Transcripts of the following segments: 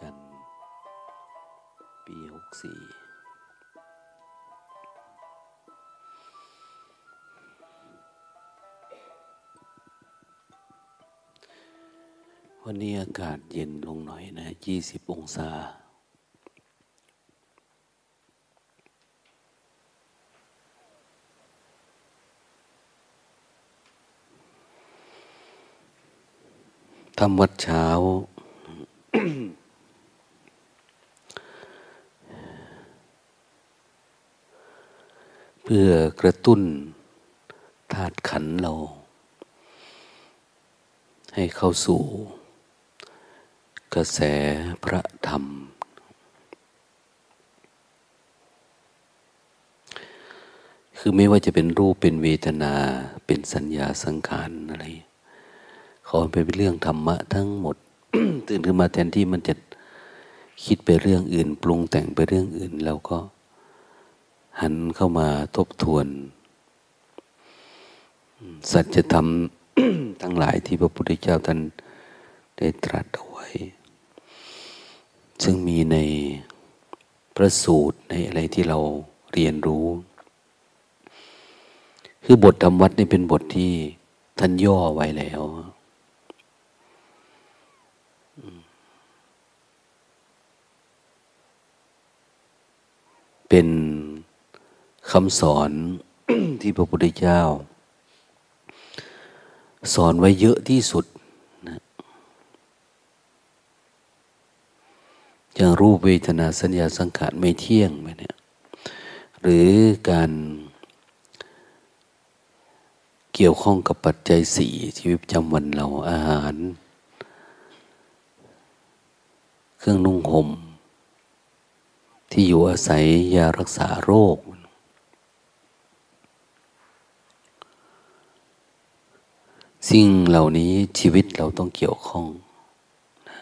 จันทร์ ปีหกสี่วันนี้อากาศเย็นลงหน่อยนะยี่สิบองศาทำวัดเช้า เพื่อ กระตุ้นธาตุขันเรา ให้เข้าสู่ กระแสพระธรรม คือไม่ว่าจะเป็นรูปเป็นเวทนาเป็นสัญญาสังขารอะไร ขอเป็นเรื่องธรรมะทั้งหมด ตื่นขึ้นมาแทนที่มันจะคิดไปเรื่องอื่น ปรุงแต่งไปเรื่องอื่นเราก็ หันเข้ามาทบทวน สัจธรรมทั้งหลายที่พระพุทธเจ้าท่านได้ตรัสเอาไว้ ซึ่งมีในพระสูตรในอะไรที่เราเรียนรู้ คือบทธรรมวัดนี่เป็นบทที่ท่านย่อไว้แล้ว เป็น คำสอนที่พระพุทธเจ้า สอนไว้เยอะที่สุดนะอย่างรูปเวทนาสัญญาสังขารไม่เที่ยงไปเนี่ยหรือการเกี่ยวข้องกับปัจจัยสี่ชีวิตประจำวันเราอาหาร เครื่องนุ่งห่มที่อยู่อาศัยยารักษาโรค สิ่งเหล่านี้ชีวิตเราต้องเกี่ยวข้องนะ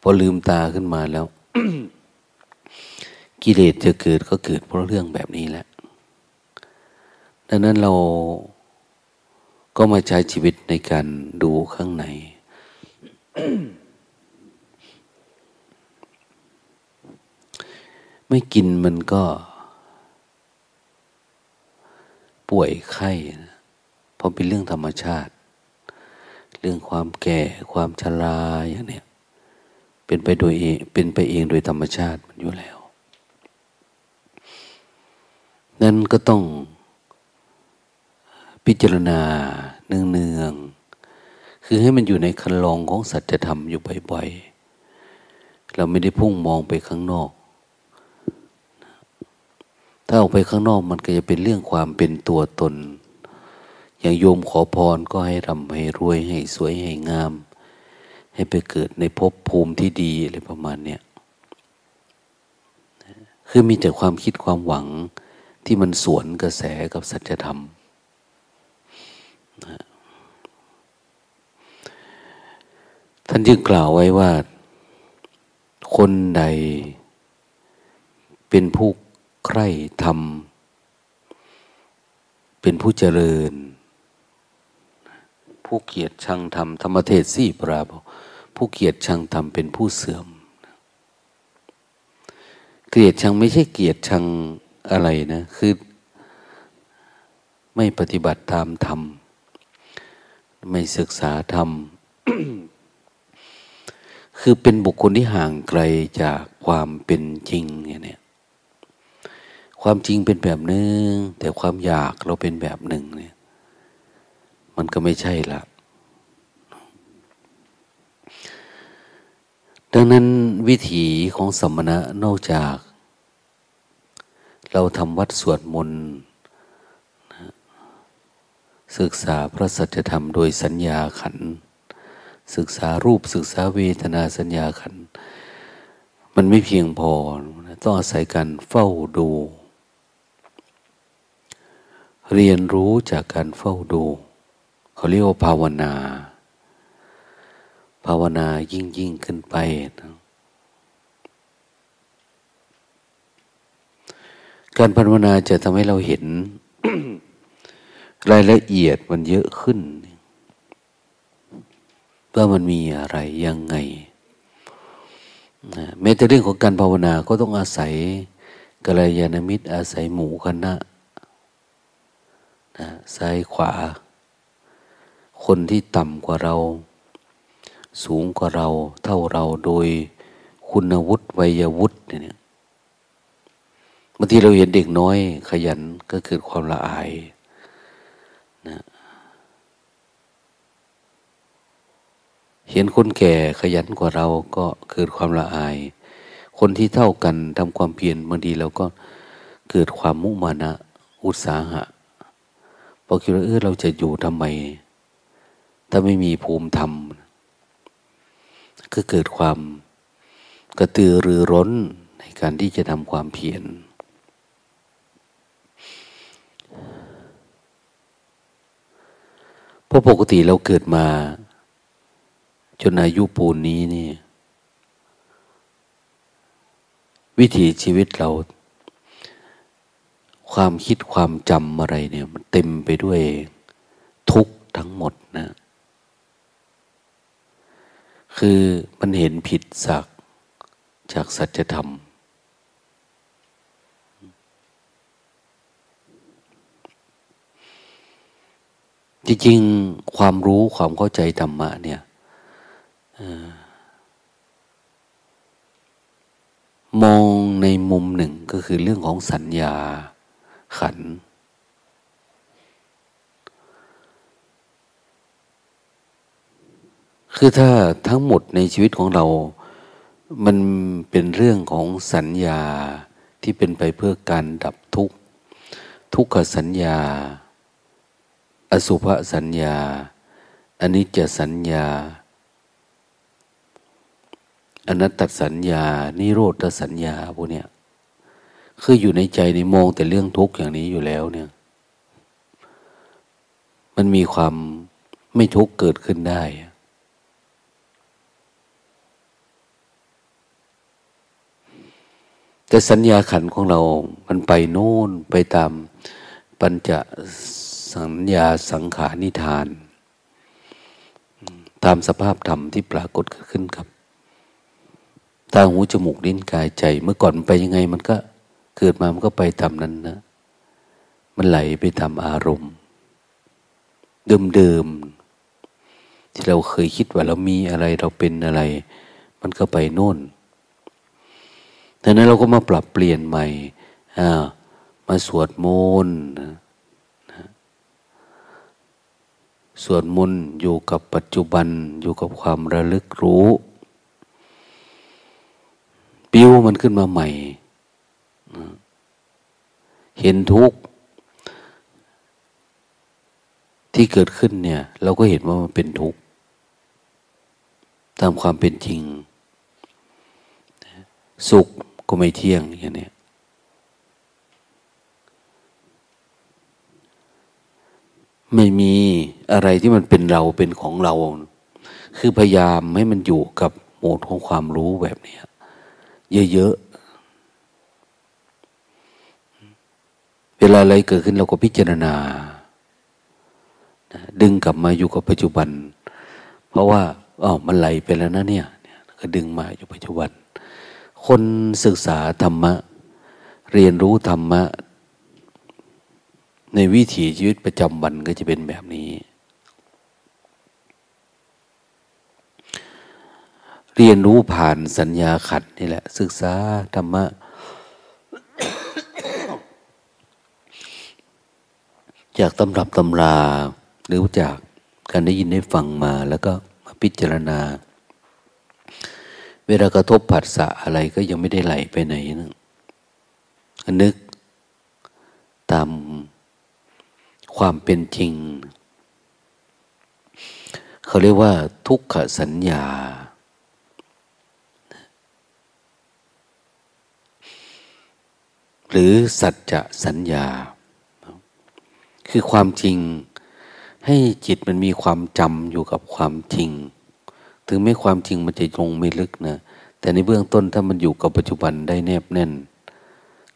พอลืมตาขึ้นมาแล้ว กิเลสจะเกิดก็เกิดเพราะเรื่องแบบนี้แหละดังนั้นเราก็มาใช้ชีวิตในการดูข้างใน ไม่กินมันก็ ป่วยไข้เพราะเป็นเรื่องธรรมชาติ เรื่องความแก่ความชราอย่างเนี้ยเป็นไปโดยเองเป็นไปเองโดยธรรมชาติมันอยู่แล้วนั้นก็ต้องพิจารณาเนืองๆคือให้มันอยู่ในคันลองของสัจธรรมอยู่บ่อยๆเราไม่ได้พุ่งมองไปข้างนอก ถ้าออกไปข้างนอกมันก็จะเป็นเรื่องความเป็นตัวตน อย่างโยมขอพรก็ให้ร่ำให้รวยให้สวยให้งาม ให้ไปเกิดในภพภูมิที่ดีอะไรประมาณเนี้ยคือมีแต่ความคิดความหวังที่มันสวนกระแสกับสัจธรรมท่านจึงกล่าวไว้ว่า คนใดเป็นผู้ ใคร่ทำเป็นผู้เจริญ ผู้เกียรติชังธรรมธรรมเทศสี่ปราบผู้เกียรติชังธรรมเป็นผู้เสื่อม เกลียดชังไม่ใช่เกียรติชังอะไรนะ คือ ไม่ปฏิบัติตามธรรม ไม่ศึกษาธรรม คือเป็นบุคคลที่ห่างไกลจากความเป็นจริงเนี่ย ความจริงเป็นแบบหนึ่งแต่ความอยากเราเป็นแบบหนึ่งเนี่ย มันก็ไม่ใช่ละดังนั้นวิถีของสมณะนอกจาก เราทำวัดสวดมนต์ศึกษาพระสัจธรรมโดยสัญญาขัน ศึกษารูปศึกษาเวทนาสัญญาขัน มันไม่เพียงพอ ต้องอาศัยการเฝ้าดู เรียนรู้จากการเฝ้าดู เขาเรียกว่าภาวนา ภาวนายิ่งยิ่งขึ้นไปนะการภาวนาจะทำให้เราเห็น รายละเอียดมันเยอะขึ้น ว่ามันมีอะไรยังไงแม้แต่เรื่องของการภาวนาก็ต้องอาศัยกัลยาณมิตรอาศัยหมู่คณะ นะซ้ายขวา คนที่ต่ำกว่าเรา สูงกว่าเราเท่าเราโดยคุณวุฒิวัยวุฒิเนี่ยบางทีเราเห็นเด็กน้อย ขยันก็เกิดความละอายนะเห็นคนแก่ขยันกว่าเราก็เกิดความละอาย คนที่เท่ากันทำความเพียรบางทีเราก็เกิดความมุมานะ อุตสาหะ พอคิดว่าเออเราจะอยู่ทำไม ถ้าไม่มีภูมิธรรม ก็เกิดความกระตือรือร้นในการที่จะทำความเพียรเพราะปกติเราเกิดมา จนอายุปูนนี้นี่ วิถีชีวิตเรา ความคิดความจำอะไรเนี่ยมันเต็มไปด้วยทุกทั้งหมดนะ คือมันเห็นผิดจากจากสัจธรรม จริงๆ ความรู้ความเข้าใจธรรมะเนี่ยมองในมุมหนึ่งก็คือเรื่องของสัญญา ขัน คือถ้าทั้งหมดในชีวิตของเรา มันเป็นเรื่องของสัญญาที่เป็นไปเพื่อการดับทุกข์ ทุกขสัญญา อสุภสัญญาอนิจจสัญญาอนัตตสัญญา นิโรธสัญญาพวกเนี้ย คืออยู่ในใจในมองแต่เรื่องทุกข์อย่างนี้อยู่แล้ว เนี่ย มันมีความไม่ทุกข์เกิดขึ้นได้ แต่สัญญาขันของเรา มันไปโน่นไปตามปัญจสัญญาสังขานิทาน ตามสภาพธรรมที่ปรากฏขึ้นครับ ตาหูจมูกลิ้นกายใจ เมื่อก่อนมันไปยังไงมันก็ เกิดมามันก็ไปตามนั้นนะ มันไหลไปตามอารมณ์ เดิมๆที่เราเคยคิดว่าเรามีอะไรเราเป็นอะไร มันก็ไปโน่นดังนั้นเราก็มาปรับเปลี่ยนใหม่มาสวดมนต์สวดมนต์อยู่กับปัจจุบันอยู่กับความระลึกรู้ ปิ้วมันขึ้นมาใหม่ เห็นทุกข์ที่เกิดขึ้นเนี่ย เราก็เห็นว่ามันเป็นทุกข์ตามความเป็นจริง สุขก็ไม่เที่ยงอย่างนี้ไม่มีอะไรที่มันเป็นเราเป็นของเรา คือพยายามให้มันอยู่กับโหมดของความรู้แบบนี้เยอะๆ เวลาอะไรเกิดขึ้นเราก็พิจารณา ดึงกลับมาอยู่กับปัจจุบัน เพราะว่าอ๋อมันไหลไปแล้วนะเนี่ยก็ดึงมาอยู่ปัจจุบัน คนศึกษาธรรมะ เรียนรู้ธรรมะ ในวิถีชีวิตประจำวันก็จะเป็นแบบนี้ เรียนรู้ผ่านสัญญาขัดนี่แหละ ศึกษาธรรมะ จากตำรับตำราหรือจากการได้ยินได้ฟังมาแล้วก็มาพิจารณา เวลากระทบผัสสะอะไรก็ยังไม่ได้ไหลไปไหนนะนึกตามความเป็นจริง เขาเรียกว่า ทุกขสัญญา หรือสัจจะสัญญา คือความจริง ให้จิตมันมีความจำอยู่กับความจริง ถึงไม่ความจริงมันจะลงไม่ลึกนะ แต่ในเบื้องต้นถ้ามันอยู่กับปัจจุบันได้แนบแน่น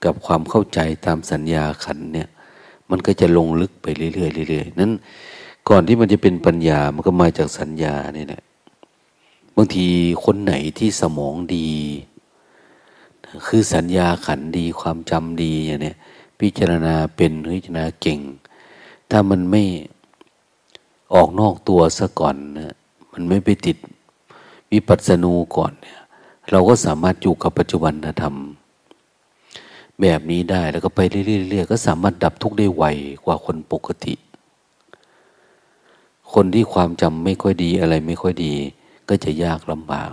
กับความเข้าใจตามสัญญาขันเนี่ย มันก็จะลงลึกไปเรื่อยๆเรื่อยๆนั้นก่อนที่มันจะเป็นปัญญา มันก็มาจากสัญญานี่แหละบางทีคนไหนที่สมองดี คือสัญญาขันดีความจำดีอย่างเนี้ยพิจารณาเป็นพิจารณาเก่ง ถ้ามันไม่ออกนอกตัวซะก่อนนะมันไม่ไปติดวิปัสสนูก่อนเนี่ย เราก็สามารถอยู่กับปัจจุบันธรรม แบบนี้ได้แล้วก็ไปเรื่อยๆก็สามารถดับทุกข์ได้ไวกว่าคนปกติ คนที่ความจำไม่ค่อยดีอะไรไม่ค่อยดี ก็จะยากลำบาก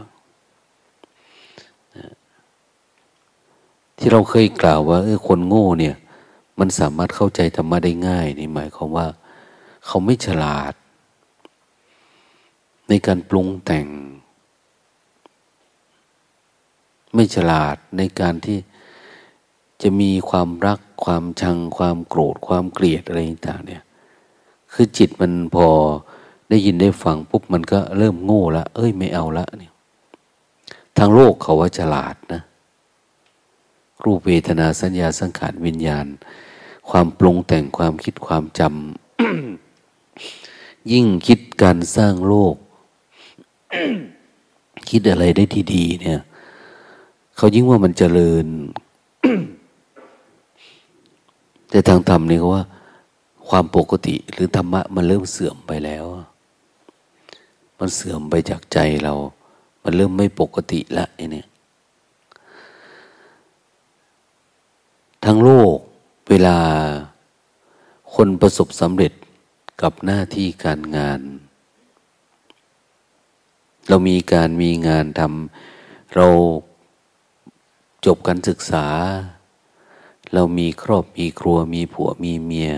ที่เราเคยกล่าวว่าเออคนโง่เนี่ย มันสามารถเข้าใจธรรมะได้ง่ายนี่หมายความว่า เขาไม่ฉลาด ในการปรุงแต่ง ไม่ฉลาดในการที่จะมีความรักความชัง ความโกรธ ความเกลียดอะไรต่างเนี่ย คือจิตมันพอได้ยินได้ฟังปุ๊บมันก็เริ่มโง่ละเอ้ยไม่เอาละเนี่ยทางโลกเขาว่าฉลาดนะรูปเวทนาสัญญาสังขารวิญญาณ ความปรุงแต่งความคิดความจำยิ่งคิดการสร้างโลก คิดอะไรได้ดีๆเนี่ยเขายิ่งว่ามันเจริญ แต่ทางธรรมนี่เขาว่า ความปกติหรือธรรมะมันเริ่มเสื่อมไปแล้ว มันเสื่อมไปจากใจเรา มันเริ่มไม่ปกติละไอ้นี่ทั้งโลก เวลาคนประสบสำเร็จกับหน้าที่การงาน เรามีการมีงานทำเราจบการศึกษา เรามีครอบมีครัวมีผัวมีเมีย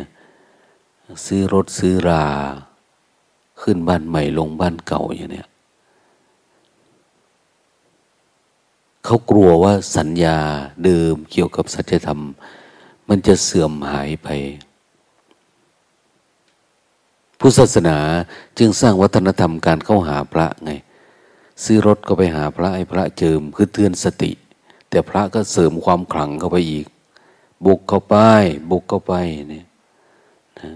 ซื้อรถซื้อรา ขึ้นบ้านใหม่ลงบ้านเก่าอย่างเนี้ยเขากลัวว่าสัญญาเดิมเกี่ยวกับสัจธรรม มันจะเสื่อมหายไปพุทธศาสนาจึงสร้างวัฒนธรรมการเข้าหาพระไง ซื้อรถก็ไปหาพระไอ้พระเจิมคือเตือนสติ แต่พระก็เสริมความขลังเข้าไปอีก บุกเข้าไป บุกเข้าไปเนี่ยนะ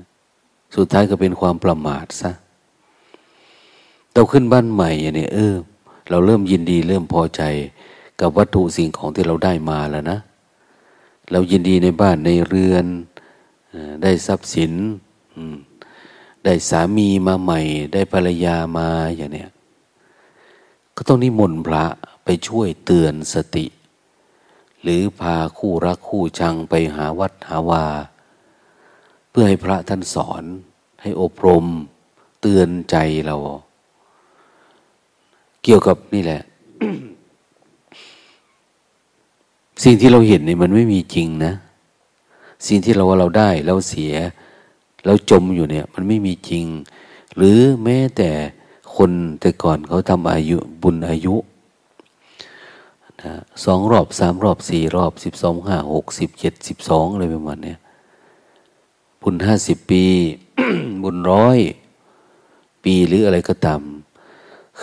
สุดท้ายก็เป็นความประมาทซะเราขึ้นบ้านใหม่เนี่ยเออ เราเริ่มยินดีเริ่มพอใจกับวัตถุสิ่งของที่เราได้มาแล้วนะ เรายินดีในบ้านในเรือนได้ทรัพย์สินได้สามีมาใหม่ ได้ภรรยามาอย่างเนี้ยก็ต้องนิมนต์พระไปช่วยเตือนสติ หรือพาคู่รักคู่ชังไปหาวัดหาวา เพื่อให้พระท่านสอนให้อบรม เตือนใจเรา เกี่ยวกับนี่แหละ สิ่งที่เราเห็นเนี่ยมันไม่มีจริงนะ สิ่งที่เราว่าเราได้เราเสีย เราจมอยู่เนี่ย มันไม่มีจริง หรือแม้แต่คนแต่ก่อนเขาทำอายุบุญอายุนะสองรอบสามรอบสี่รอบสิบสองห้าหกสิบเจ็ดสิบสองอะไรประมาณเนี้ยบุญห้าสิบปี บุญร้อยปีหรืออะไรก็ตาม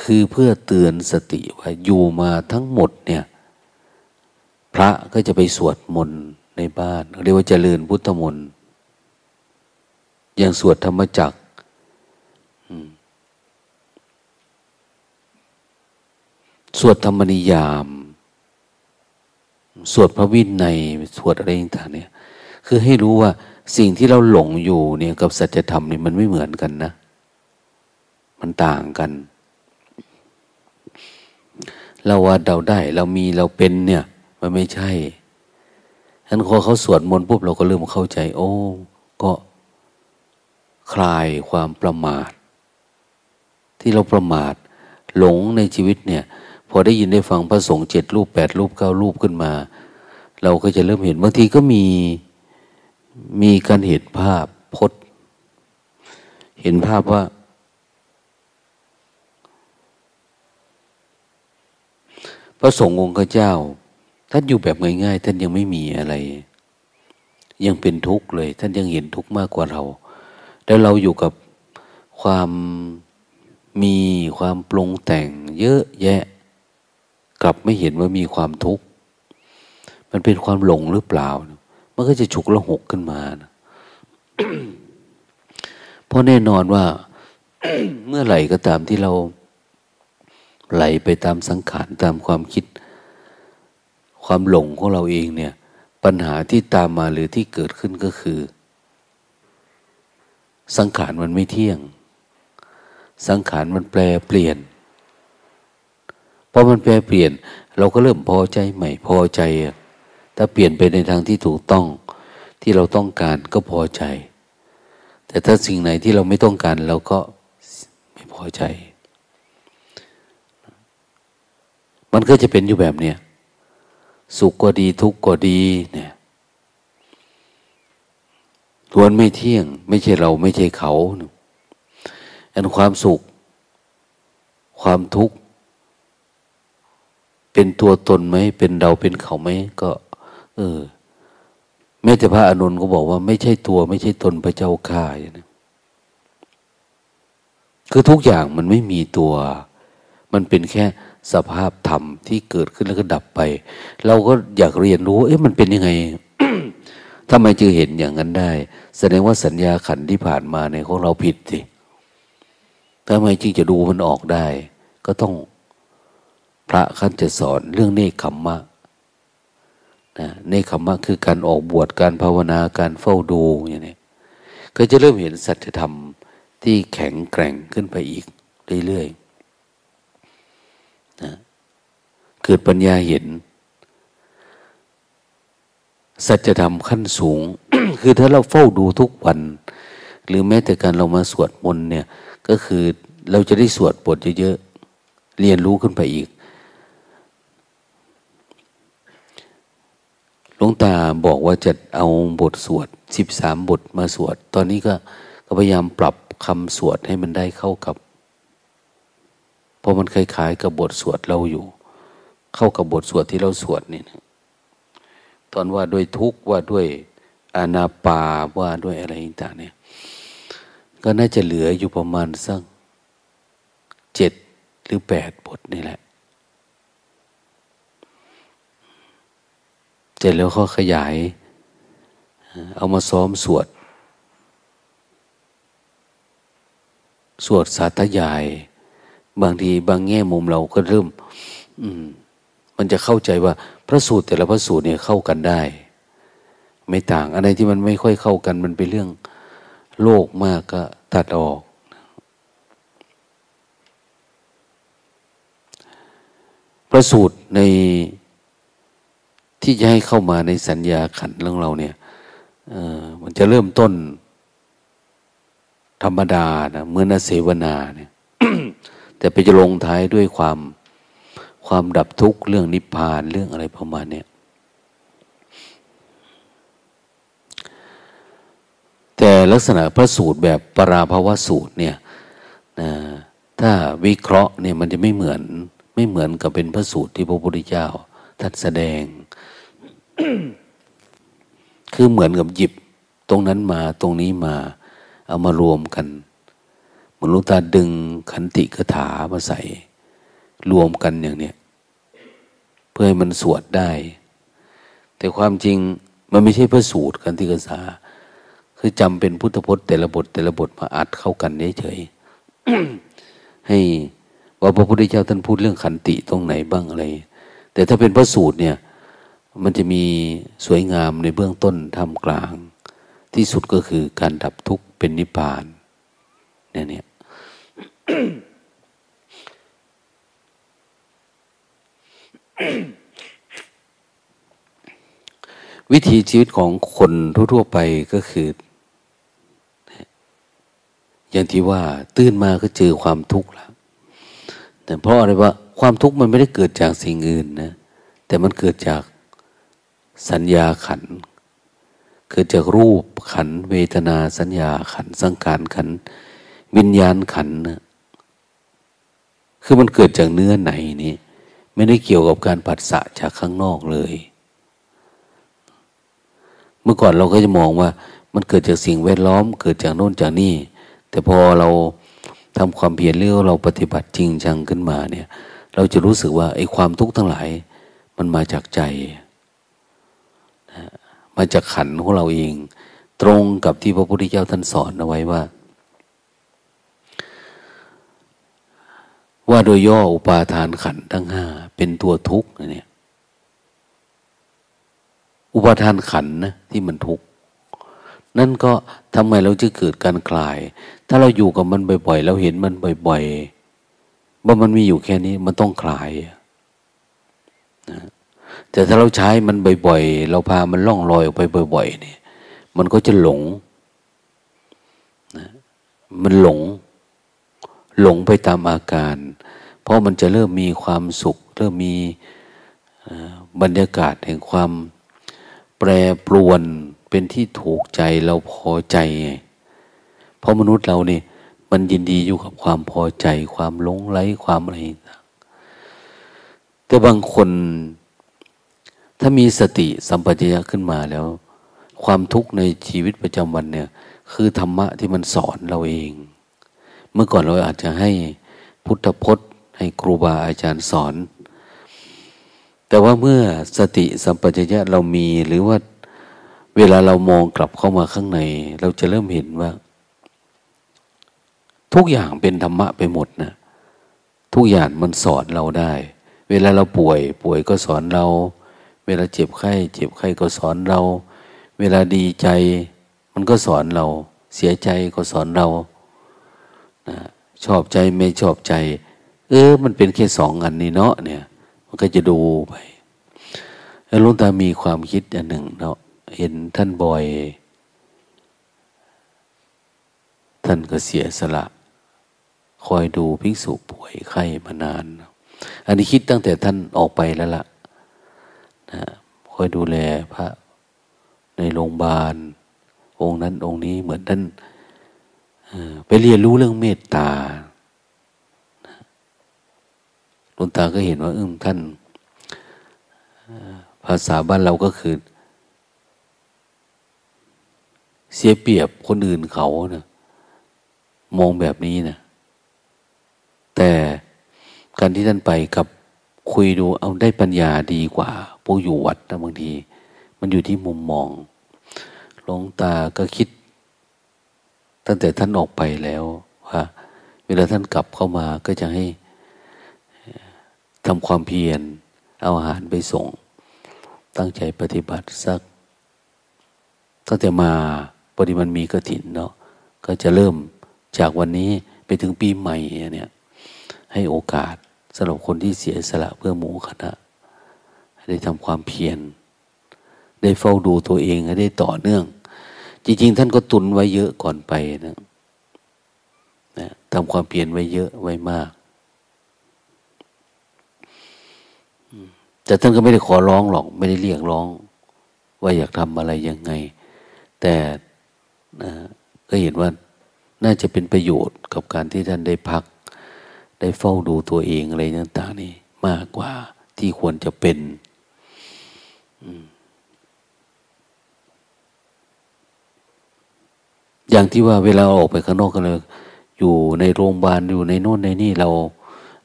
คือเพื่อเตือนสติว่าอยู่มาทั้งหมดเนี่ย พระก็จะไปสวดมนต์ในบ้านเรียกว่าเจริญพุทธมนต์อย่างสวดธรรมจักสวดธรรมนิยาม สวดพระวินัยสวดอะไรต่างเนี่ยคือให้รู้ว่าสิ่งที่เราหลงอยู่เนี่ยกับสัจธรรมเนี่ยมันไม่เหมือนกันนะ มันต่างกัน เราว่าเราได้ เรามีเราเป็นเนี่ย มันไม่ใช่ฉะนั้นพอเขาสวดมนต์ปุ๊บเราก็เริ่มเข้าใจ โอ้ ก็คลายความประมาท ที่เราประมาทหลงในชีวิตเนี่ย พอได้ยินได้ฟังพระสงฆ์เจ็ดรูปแปดรูปเก้ารูปขึ้นมา เราก็จะเริ่มเห็นบางทีก็มีมีการเห็นภาพพดเห็นภาพว่า พระสงฆ์องค์เจ้า ท่านอยู่แบบง่ายๆท่านยังไม่มีอะไร ยังเป็นทุกข์เลย ท่านยังเห็นทุกข์มากกว่าเรา แล้วเราอยู่กับความมีความปรุงแต่ง เยอะแยะ กลับไม่เห็นว่ามีความทุกข์มันเป็นความหลงหรือเปล่า มันก็จะฉุกละหกขึ้นมานะเพราะแน่นอนว่า เมื่อไหร่ก็ตามที่เราไหลไปตามสังขารตามความคิด ความหลงของเราเองเนี่ย ปัญหาที่ตามมาหรือที่เกิดขึ้นก็คือ สังขารมันไม่เที่ยง สังขารมันแปลเปลี่ยนพอมันแปลเปลี่ยน เราก็เริ่มพอใจใหม่พอใจถ้าเปลี่ยนไปในทางที่ถูกต้องที่เราต้องการก็พอใจ แต่ถ้าสิ่งไหนที่เราไม่ต้องการเราก็ไม่พอใจ มันก็จะเป็นอยู่แบบเนี้ย สุขก็ดีทุกข์ก็ดีเนี่ยล้วนไม่เที่ยง ไม่ใช่เราไม่ใช่เขาอันความสุข ความทุกข์ เป็นตัวตนไหม เป็นเราเป็นเขาไหมก็ เออแม้แต่พระอนุนก็บอกว่า ไม่ใช่ตัว ไม่ใช่ตนพระเจ้าข้ายนี้คือทุกอย่างมันไม่มีตัว มันเป็นแค่ สภาพธรรมที่เกิดขึ้นแล้วก็ดับไป เราก็อยากเรียนรู้ เอ๊ะมันเป็นยังไงทำไมจึงเห็นอย่างนั้นได้ แสดงว่าสัญญาขันที่ผ่านมาในของเราผิดสิทำไมจึงจะดูมันออกได้ ก็ต้องพระขั้นจะสอนเรื่องเนคขมมะนะเนคขมมะคือการออกบวชการภาวนาการเฝ้าดูอย่างนี้ก็จะเริ่มเห็นสัจธรรมที่แข็งแกร่งขึ้นไปอีกเรื่อยๆนะเกิดปัญญาเห็น สัจธรรมขั้นสูง คือถ้าเราเฝ้าดูทุกวัน หรือแม้แต่การเรามาสวดมนต์เนี่ย ก็คือเราจะได้สวดบทเยอะๆ เรียนรู้ขึ้นไปอีกหลวงตาบอกว่าจะเอาบทสวดสิบสามบทมาสวด ตอนนี้ก็ก็พยายามปรับคำสวดให้มันได้เข้ากับ เพราะมันคล้ายๆกับบทสวดเราอยู่ เข้ากับบทสวดที่เราสวดนี่นะตอนว่าด้วยทุกข์ว่าด้วยอานาปาว่าด้วยอะไรต่างเนี่ย ก็น่าจะเหลืออยู่ประมาณสักเจ็ดหรือแปดบทนี่แหละเสร็จแล้วก็ขยาย เอามาซ้อมสวด สวดสาธยาย บางทีบางแง่มุมเราก็เริ่มม มันจะเข้าใจว่าพระสูตรแต่ละพระสูตรเนี่ยเข้ากันได้ ไม่ต่างอะไรที่มันไม่ค่อยเข้ากันมันเป็นเรื่องโลกมากก็ตัดออก พระสูตรในที่จะให้เข้ามาในสัญญาขันเรื่องเราเนี่ยมันจะเริ่มต้นธรรมดานะเมื่อนเสวนาเนี่ย แต่ไปจะลงท้ายด้วยความ ความดับทุกข์เรื่องนิพพานเรื่องอะไรประมาณนี้แต่ลักษณะพระสูตรแบบปราภาวสูตรเนี่ยนะถ้าวิเคราะห์เนี่ยมันจะไม่เหมือนไม่เหมือนกับเป็นพระสูตรที่พระพุทธเจ้าทัดแสดง คือเหมือนกับหยิบ ตรงนั้นมาตรงนี้มา เอามารวมกันเหมือนลูกตาดึงขันติกถามาใส่รวมกันอย่างเนี้ย พื่อให้มันสวดได้ แต่ความจริงมันไม่ใช่เพื่อสูตรขันติกถาคือจำเป็นพุทธพจน์แต่ละบทแต่ละบทมาอัดเข้ากันเฉยให้ว่าพระพุทธเจ้าท่านพูดเรื่องขันติตรงไหนบ้างอะไร แต่ถ้าเป็นพระสูตรเนี่ย มันจะมีสวยงามในเบื้องต้นทำกลาง ที่สุดก็คือการดับทุกข์เป็นนิพพานเนี่ยเนี่ย วิถีชีวิตของคนทั่วๆไปก็คือ อย่างที่ว่าตื่นมาก็เจอความทุกข์แล้วแต่เพราะอะไรว่าความทุกข์มันไม่ได้เกิดจากสิ่งอื่นนะ แต่มันเกิดจากสัญญาขันคือจากรูปขัน เวทนาสัญญาขัน สังขารขัน วิญญาณขันนะคือมันเกิดจากเนื้อไหนนี่ ไม่ได้เกี่ยวกับการผัสสะจากข้างนอกเลย เมื่อก่อนเราก็จะมองว่ามันเกิดจากสิ่งแวดล้อม เกิดจากโน่นจากนี่ แต่พอเราทำความเพียรเรื่องเราปฏิบัติจริงจังขึ้นมาเนี่ย เราจะรู้สึกว่าไอ้ความทุกข์ทั้งหลาย มันมาจากใจมาจากขันของเราเอง ตรงกับที่พระพุทธเจ้าท่านสอนเอาไว้ว่า ว่าโดยย่ออุปาทานขันทั้งห้าเป็นตัวทุกข์เนี่ยอุปาทานขันนะที่มันทุกข์นั่นก็ทำไมเราจะเกิดการคลาย ถ้าเราอยู่กับมันบ่อยๆ เราเห็นมันบ่อยๆว่ามันมีอยู่แค่นี้มันต้องคลายนะแต่ถ้าเราใช้มันบ่อยๆ เราพามันล่องลอยออกไปบ่อยๆเนี่ย มันก็จะหลงนะมันหลง หลงไปตามอาการ เพราะมันจะเริ่มมีความสุข เริ่มมีบรรยากาศแห่งความแปรปรวนเป็นที่ถูกใจเราพอใจไงเพราะมนุษย์เราเนี่ยมันยินดีอยู่กับความพอใจ ความหลงไหลความอะไรต่างแต่บางคน ถ้ามีสติสัมปชัญญะขึ้นมาแล้ว ความทุกข์ในชีวิตประจำวันเนี่ย คือธรรมะที่มันสอนเราเอง เมื่อก่อนเราอาจจะให้พุทธพจน์ ให้ครูบาอาจารย์สอน แต่ว่าเมื่อสติสัมปชัญญะเรามีหรือว่าเวลาเรามองกลับเข้ามาข้างใน เราจะเริ่มเห็นว่า ทุกอย่างเป็นธรรมะไปหมดนะ ทุกอย่างมันสอนเราได้ เวลาเราป่วย ป่วยก็สอนเรา เวลาเจ็บไข้ เจ็บไข้ก็สอนเรา เวลาดีใจ มันก็สอนเรา เสียใจก็สอนเรานะชอบใจไม่ชอบใจ เออ มันเป็นแค่สองอันนี้เนาะเนี่ย มันก็จะดูไปแล้วลุงตามีความคิดอันหนึ่งเนาะเห็นท่านบ่อย ท่านก็เสียสละ คอยดูภิกษุป่วยไข้มานาน อันนี้คิดตั้งแต่ท่านออกไปแล้วละ่ะนะคอยดูแลพระในโรงพยาบาล องค์นั้นองค์นี้เหมือนท่านไปเรียนรู้เรื่องเมตตา ลวงตาก็เห็นว่าเอึ้งท่านภาษาบ้านเราก็คือ เสียเปรียบคนอื่นเขานะมองแบบนี้นะแต่การที่ท่านไปกับคุยดูเอาได้ปัญญาดีกว่าพวกอยู่วัดนะบางที มันอยู่ที่มุมมองหลวงตาก็คิด ตั้งแต่ท่านออกไปแล้วว่าเวลาท่านกลับเข้ามาก็จะให้ ทำความเพียร เอาอาหารไปส่ง ตั้งใจปฏิบัติสัก ตั้งแต่มาพอดีมันมีกระถินเนาะก็จะเริ่มจากวันนี้ไปถึงปีใหม่เนี่ยให้โอกาสสำหรับคนที่เสียสละเพื่อหมู่คณะได้ทำความเพียร ได้เฝ้าดูตัวเองให้ได้ต่อเนื่อง จริง ๆ ท่านก็ตุนไว้เยอะก่อนไปนะนะทำความเพียรไว้เยอะไว้มาก แต่ท่านก็ไม่ได้ขอร้องหรอก ไม่ได้เรียกร้อง ว่าอยากทำอะไรยังไง แต่ก็เห็นว่าน่าจะเป็นประโยชน์กับการที่ท่านได้พัก ได้เฝ้าดูตัวเองอะไรต่างๆนี่มากกว่าที่ควรจะเป็นอย่างที่ว่าเวลาออกไปข้างนอกกันเลยอยู่ในโรงพยาบาลอยู่ในโน่นในนี่เรา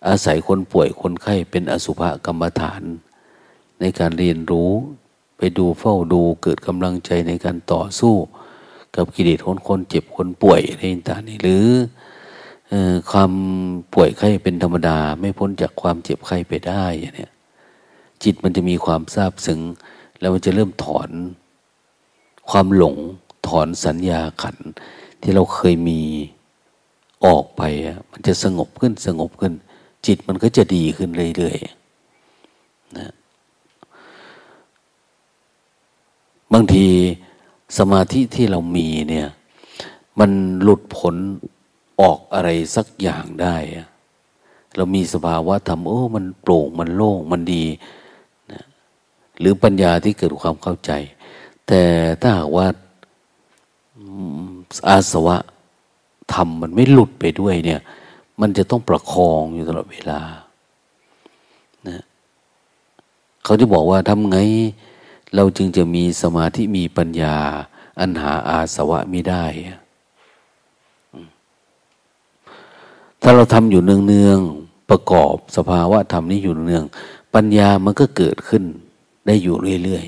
อาศัยคนป่วยคนไข้เป็นอสุภกรรมฐาน ในการเรียนรู้ ไปดูเฝ้าดูเกิดกำลังใจในการต่อสู้ กับกิเลสคนคนเจ็บคนป่วยอะไรต่างๆนี่หรือความป่วยไข้เป็นธรรมดา ไม่พ้นจากความเจ็บไข้ไปได้อย่างนี้จิตมันจะมีความซาบซึ้งแล้วมันจะเริ่มถอน ความหลงถอนสัญญาขัน ที่เราเคยมีออกไปมันจะสงบขึ้นสงบขึ้น จิตมันก็จะดีขึ้นเรื่อยๆนะ บางทีสมาธิที่เรามีเนี่ย มันหลุดผลออกอะไรสักอย่างได้เรามีสภาวะธรรมโอ้มันโปร่งมันโล่งมันดีนะหรือปัญญาที่เกิดความเข้าใจ แต่ถ้าหากว่าอาสวะธรรมมันไม่หลุดไปด้วยเนี่ย มันจะต้องประคองอยู่ตลอดเวลานะเขาที่บอกว่าทำไง เราจึงจะมีสมาธิมีปัญญา อันหาอาสวะไม่ได้ ถ้าเราทำอยู่เนืองๆประกอบสภาวะธรรมนี้อยู่เนืองปัญญามันก็เกิดขึ้นได้อยู่เรื่อย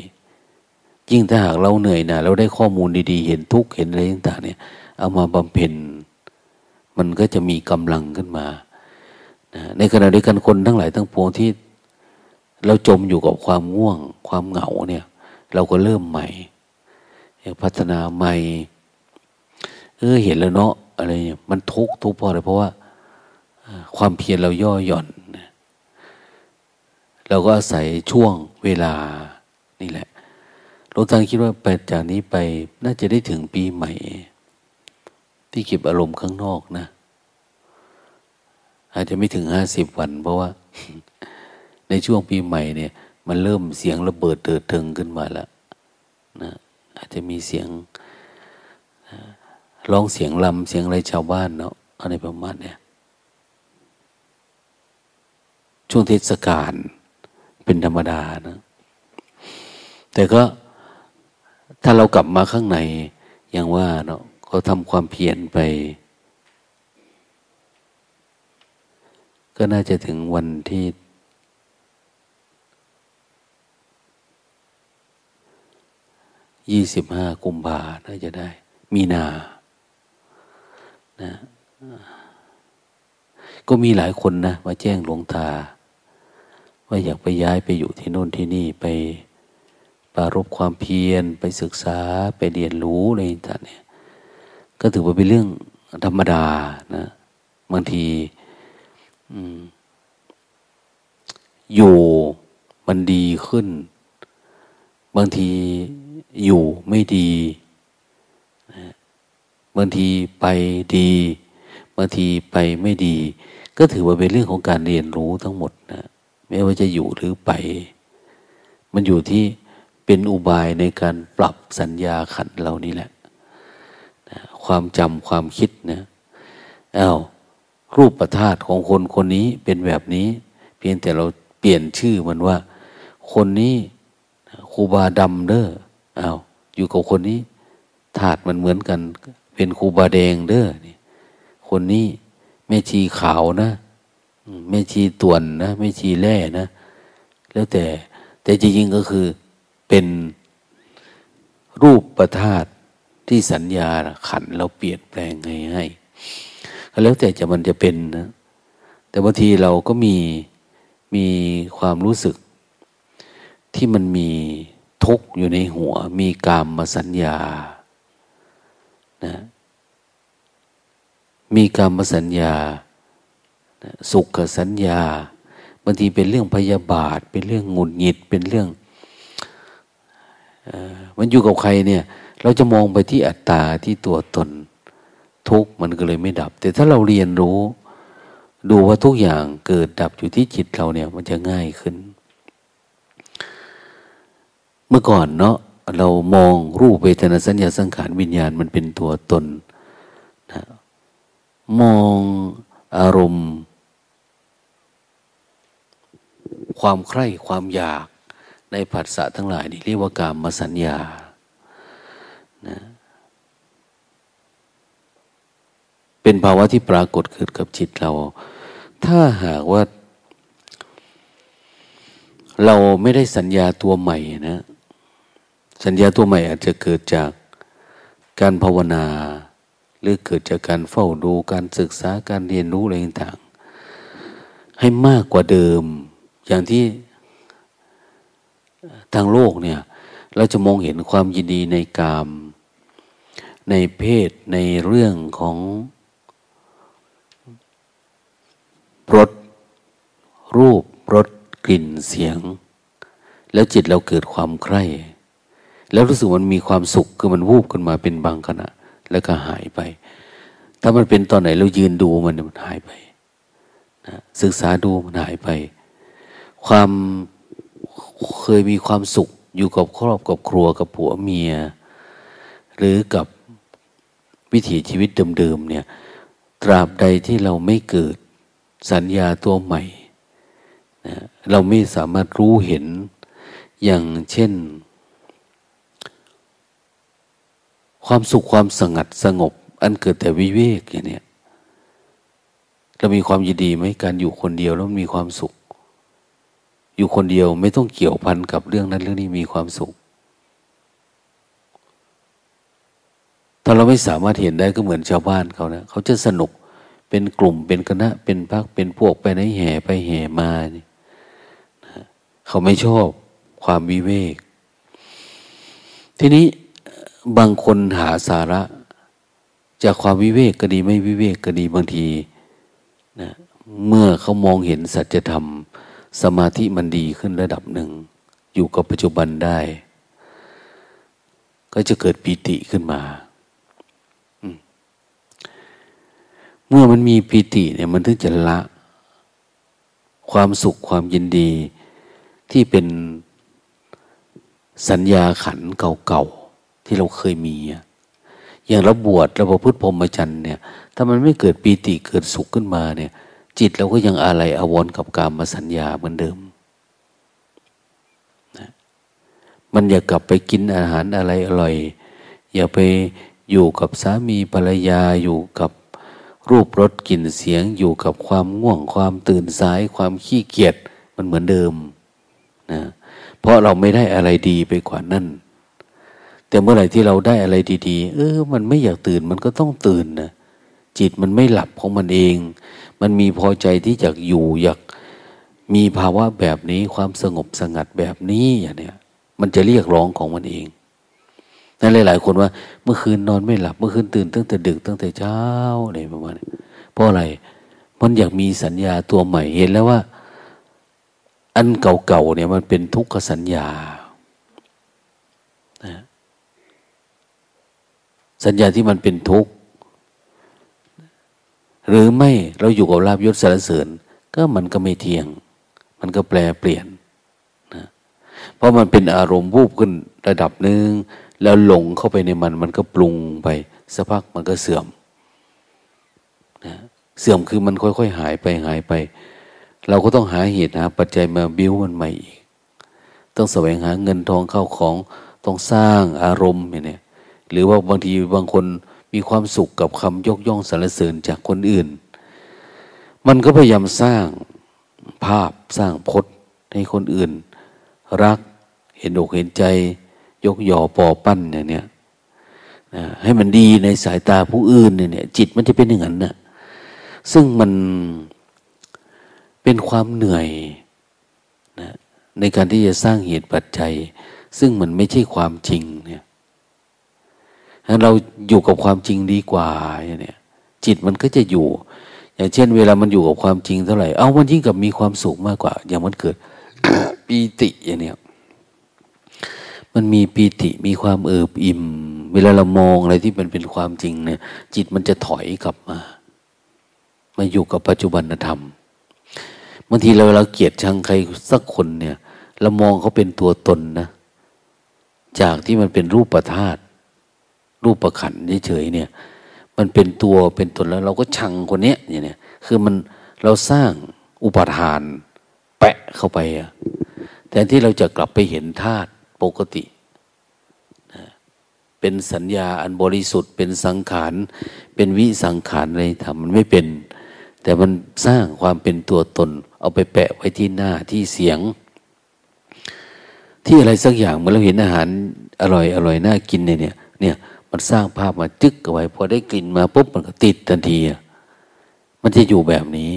ๆ ยิ่งถ้าหากเราเหนื่อยนะเราได้ข้อมูลดีๆ เห็นทุกข์เห็นอะไรต่างๆเนี่ยเอามาบำเพ็ญมันก็จะมีกำลังขึ้นมา ในขณะเดียวกันคนทั้งหลายทั้งปวงที่เราจมอยู่กับความง่วง ความเหงาเนี่ย เราก็เริ่มใหม่พัฒนาใหม่ เออเห็นแล้วเนาะอะไรเนี่ยมันทุกทุกพอะไรเพราะว่าความเพียรเราย่อหย่อน เราก็อาศัยช่วงเวลานี่แหละหลวงตาคิดว่าไปจากนี้ไปน่าจะได้ถึงปีใหม่ ที่เก็บอารมณ์ข้างนอกนะ อาจจะไม่ถึงห้าสิบวัน เพราะว่า ในช่วงปีใหม่เนี่ย มันเริ่มเสียงระเบิดเติดเทิงขึ้นมาแล้วนะอาจจะมีเสียงร้องเสียงลำเสียงอะไรชาวบ้านเนาะอะไรประมาณเนี่ยช่วงเทศกาลเป็นธรรมดานะแต่ก็ถ้าเรากลับมาข้างในอย่างว่าเนาะเขาทำความเพียรไป ก็น่าจะถึงวันที่ ยี่สิบห้ากุมภาน่าจะได้ มีนา นะ ก็มีหลายคนนะมาแจ้งหลวงตา ว่าอยากไปย้ายไปอยู่ที่โน่นที่นี่ไปปารบความเพียรไปศึกษาไปเรียนรู้อะไรต่างเนี่ย ก็ถือว่าเป็นเรื่องธรรมดานะบางทีอยู่มันดีขึ้น บางที อยู่ไม่ดีบางทีไปดีบางทีไปไม่ดี ก็ถือว่าเป็นเรื่องของการเรียนรู้ทั้งหมดนะไม่ว่าจะอยู่หรือไป มันอยู่ที่เป็นอุบายในการปรับสัญญาขันเรานี่แหละนะความจำความคิดนะอา้าวรูปประธาตของคนคนนี้เป็นแบบนี้ เพียงแต่เราเปลี่ยนชื่อมันว่า คนนี้ครูบาดำเด้อ อา้าวอยู่กับคนนี้ธาตุมันเหมือนกัน เป็นครูบาแดงเด้อนี่คนนี้แม่ชีขาวนะไม่ชีต่วนนะไม่ชีแร่นะ แล้วแต่ แต่จริงๆก็คือเป็นรูปประธาตที่สัญญาขันเราเปลี่ยนแปลงให้ให้ แล้วแต่จะมันจะเป็นนะ แต่บางทีเราก็มีมีความรู้สึกที่มันมี ทุกข์อยู่ในหัว มีกามมาสัญญานะมีกามมาสัญญา สุขสัญญาบางทีเป็นเรื่องพยาบาท เป็นเรื่องหงุนหงิดเป็นเรื่องมันอยู่กับใครเนี่ย เราจะมองไปที่อัตตาที่ตัวตน ทุกมันก็เลยไม่ดับ แต่ถ้าเราเรียนรู้ ดูว่าทุกอย่างเกิดดับอยู่ที่จิตเราเนี่ย มันจะง่ายขึ้น เมื่อก่อนเนาะเรามองรูปเวทนาสัญญาสังขารวิญญาณมันเป็นตัวตนนะมองอารมณ์ ความใคร่ความอยากในผัสสะทั้งหลายนี่เรียกว่ากามมสัญญานะเป็นภาวะที่ปรากฏเกิดกับจิตเรา ถ้าหากว่า เราไม่ได้สัญญาตัวใหม่นะ สัญญาตัวใหม่อาจจะเกิดจากการภาวนา หรือเกิดจากการเฝ้าดูการศึกษาการเรียนรู้อะไรต่างๆให้มากกว่าเดิม อย่างที่ทางโลกเนี่ย เราจะมองเห็นความยินดีในกาม ในเพศในเรื่องของรสรูปรสกลิ่นเสียง แล้วจิตเราเกิดความใคร่ แล้วรู้สึกมันมีความสุขคือมันวูบขึ้นมาเป็นบางขณะ แล้วก็หายไป ถ้ามันเป็นตอนไหนเรายืนดูมันมันหายไปนะศึกษาดูมันหายไป ความเคยมีความสุขอยู่กับครอบกับครัวกับผัวเมีย หรือกับวิถีชีวิตเดิมๆเนี่ยตราบใดที่เราไม่เกิดสัญญาตัวใหม่นะเราไม่สามารถรู้เห็นอย่างเช่น ความสุขความสงัดสงบ อันเกิดแต่วิเวกอย่างนี้เรามีความยินดีไหมการอยู่คนเดียวแล้วมีความสุข อยู่คนเดียวไม่ต้องเกี่ยวพันกับเรื่องนั้นเรื่องนี้มีความสุข ถ้าเราไม่สามารถเห็นได้ก็เหมือนชาวบ้านเขานะเขาจะสนุกเป็นกลุ่มเป็นคณะ เป็นพักเป็นพวกไปไหนแห่ไปแห่มาเนี่ยเขาไม่ชอบความวิเวก ทีนี้ บางคนหาสาระ จากความวิเวกก็ดีไม่วิเวกก็ดีบางทีนะเมื่อเขามองเห็นสัจธรรม สมาธิมันดีขึ้นระดับหนึ่ง อยู่กับปัจจุบันได้ ก็จะเกิดปีติขึ้นมา เมื่อมันมีปีติเนี่ยมันถึงจะละ ความสุขความยินดีที่เป็นสัญญาขันเก่าๆ ที่เราเคยมี อย่างเราบวชเราประพฤติพรหมจรรย์เนี่ย ถ้ามันไม่เกิดปีติเกิดสุขขึ้นมาเนี่ย จิตเราก็ยังอะไรอาวรกับการมาสัญญาเหมือนเดิมนะมันอยากกลับไปกินอาหารอะไรอร่อย อย่าไปอยู่กับสามีภรรยาอยู่กับรูปรสกลิ่นเสียงอยู่กับความง่วงความตื่นสาย ความขี้เกียจมันเหมือนเดิมนะเพราะเราไม่ได้อะไรดีไปกว่านั้น แต่เมื่อไหร่ที่เราได้อะไรดีๆ เออ มันไม่อยากตื่นมันก็ต้องตื่นนะจิตมันไม่หลับของมันเอง มันมีพอใจที่จะอยู่อยากมีภาวะแบบนี้ความสงบสงัดแบบนี้อย่างเนี้ยมันจะเรียกร้องของมันเองนั่นหลาย ๆ คนว่า เมื่อคืนนอนไม่หลับ เมื่อคืนตื่นตั้งแต่ดึกตั้งแต่เช้าอะไรประมาณนี้เพราะอะไร มันอยากมีสัญญาตัวใหม่เห็นแล้วว่า อันเก่าๆเนี่ยมันเป็นทุกขสัญญา สัญญาที่มันเป็นทุกข์ หรือไม่เราอยู่กับลาบยศสารเสริญ ก็มันก็ไม่เที่ยง มันก็แปลเปลี่ยนนะเพราะมันเป็นอารมณ์วูบขึ้นระดับหนึ่งแล้วหลงเข้าไปในมัน มันก็ปรุงไปสักพักมันก็เสื่อมนะเสื่อมคือมันค่อยๆหายไปหายไป เราก็ต้องหาเหตุหาปัจจัยมาบิ้วมันใหม่อีก ต้องแสวงหาเงินทองเข้าของต้องสร้างอารมณ์เนี่ย หรือว่าบางทีบางคนมีความสุขกับคำยกย่องสรรเสริญจากคนอื่น มันก็พยายามสร้างภาพสร้างพจน์ให้คนอื่น รักเห็นอกเห็นใจ ยกย่อปอปั้นอย่างเนี้ยให้มันดีในสายตาผู้อื่นเนี่ยจิตมันจะเป็นอย่างนั้นนะซึ่งมันเป็นความเหนื่อยนะในการที่จะสร้างเหตุปัจจัย ซึ่งมันไม่ใช่ความจริงเนี่ย เราอยู่กับความจริงดีกว่าเนี่ยจิตมันก็จะอยู่ อย่างเช่น เวลามันอยู่กับความจริงเท่าไหร่เอามันยิ่งกับมีความสุขมากกว่า อย่างมันเกิดปีติอย่างเนี้ยมันมีปีติมีความเอิบอิ่ม เวลาเรามองอะไรที่มันเป็นความจริงเนี่ย จิตมันจะถอยกลับมา มาอยู่กับปัจจุบันธรรมบางทีเราเราเกลียดชังใครสักคนเนี่ยเรามองเขาเป็นตัวตนนะ จากที่มันเป็นรูปประธาต รูปประขันเฉยๆเนี่ย มันเป็นตัวเป็นตนแล้ว เราก็ชังคนเนี้ยอย่างเนี้ยคือมันเราสร้างอุปทาน แปะเข้าไปอะแทนที่เราจะกลับไปเห็นธาตุปกติ เป็นสัญญาอันบริสุทธิ์ เป็นสังขาร เป็นวิสังขารอะไรทำมันไม่เป็น แต่มันสร้างความเป็นตัวตน เอาไปแปะไว้ที่หน้าที่เสียง ที่อะไรสักอย่างเมื่อเราเห็นอาหารอร่อยอร่อยน่ากินเนี่ยเนี่ย มันสร้างภาพมาจึกเอาไว้ พอได้กลิ่นมาปุ๊บมันก็ติดทันที มันจะอยู่แบบนี้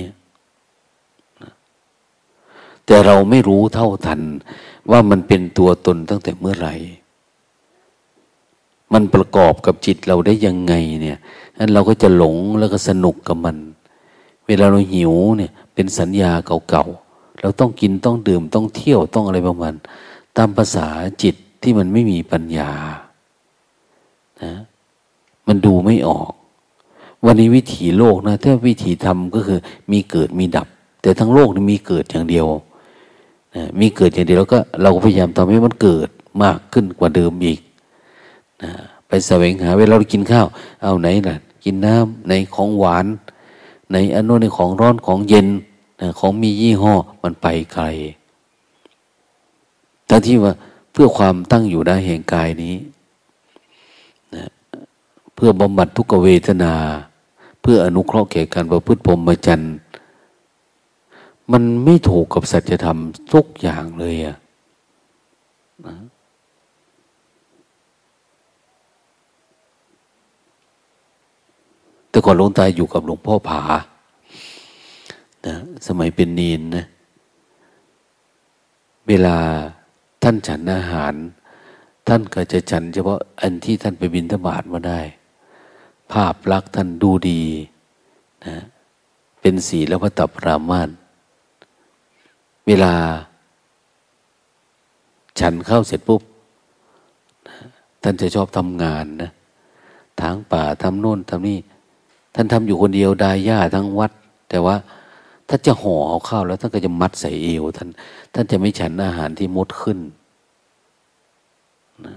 แต่เราไม่รู้เท่าทัน ว่ามันเป็นตัวตนตั้งแต่เมื่อไหร่ มันประกอบกับจิตเราได้ยังไงเนี่ยนั้นเราก็จะหลงแล้วก็สนุกกับมัน เวลาเราหิวเนี่ย เป็นสัญญาเก่าๆ เราต้องกินต้องดื่มต้องเที่ยวต้องอะไรประมาณ ตามภาษาจิตที่มันไม่มีปัญญา นะมันดูไม่ออก วันนี้วิถีโลกนะถ้าวิถีธรรมก็คือมีเกิดมีดับ แต่ทั้งโลกนี่มีเกิดอย่างเดียวนะมีเกิดอย่างเดียวแล้วก็เราก็พยายามทำให้มันเกิดมากขึ้นกว่าเดิมอีกนะไปแสวงหาเวลาเรากินข้าว เอาไหนล่ะ กินน้ำในของหวาน ในอนุในของร้อนของเย็นของมียี่ห้อมันไปไกลทั้งที่ว่าเพื่อความตั้งอยู่ได้แห่งกายนี้ เพื่อบำบัดทุกเวทนา เพื่ออนุเคราะห์แก่การประพฤติพรหมจรรย์มันไม่ถูกกับสัจธรรมทุกอย่างเลยอะนะแต่ก่อนหลวงตาอยู่กับหลวงพ่อผานะสมัยเป็นนีนนะ เวลาท่านฉันอาหาร ท่านก็จะฉันเฉพาะอันที่ท่านไปบินธบาตมาได้ ภาพลักษณ์ท่านดูดีนะเป็นสีแล้วพระตับรามานเวลา ฉันเข้าเสร็จปุ๊บท่านจะชอบทำงานนะทางป่าทำโน่นทำนี่ ท่านทำอยู่คนเดียวดายหญ้าทั้งวัด แต่ว่าถ้าจะห่อเอาข้าวแล้วท่านก็จะมัดใส่เอวท่านท่านจะไม่ฉันอาหารที่มดขึ้นนะ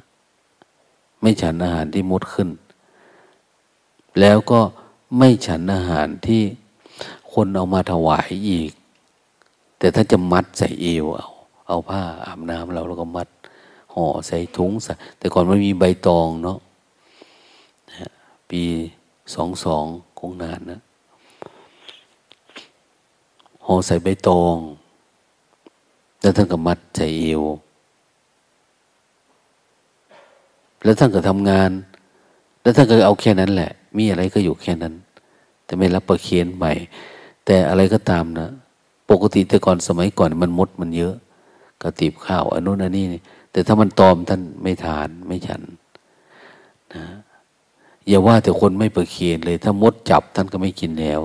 ไม่ฉันอาหารที่มดขึ้น แล้วก็ไม่ฉันอาหารที่คนเอามาถวายอีก แต่ท่าจะมัดใส่เอวเอา เอาผ้าอาบน้ำเราแล้วก็มัดห่อใส่ถุงใส่แต่ก่อนไม่มีใบตองเนาะปีสองสองคงนานนะห่อใส่ใบตอง แล้วท่านก็มัดใส่เอว แล้วท่านก็ทำงาน แล้วท่านก็เอาแค่นั้นแหละ มีอะไรก็อยู่แค่นั้น แต่ไม่รับประเคียนใหม่ แต่อะไรก็ตามนะ ปกติแต่ก่อนสมัยก่อนมันมดมันเยอะกระติบข้าวอันนู้นอันนี้แต่ถ้ามันตอมท่านไม่ทานไม่ฉันนะอย่าว่าแต่คนไม่ประเคียนเลย ถ้ามดจับท่านก็ไม่กินแล้ว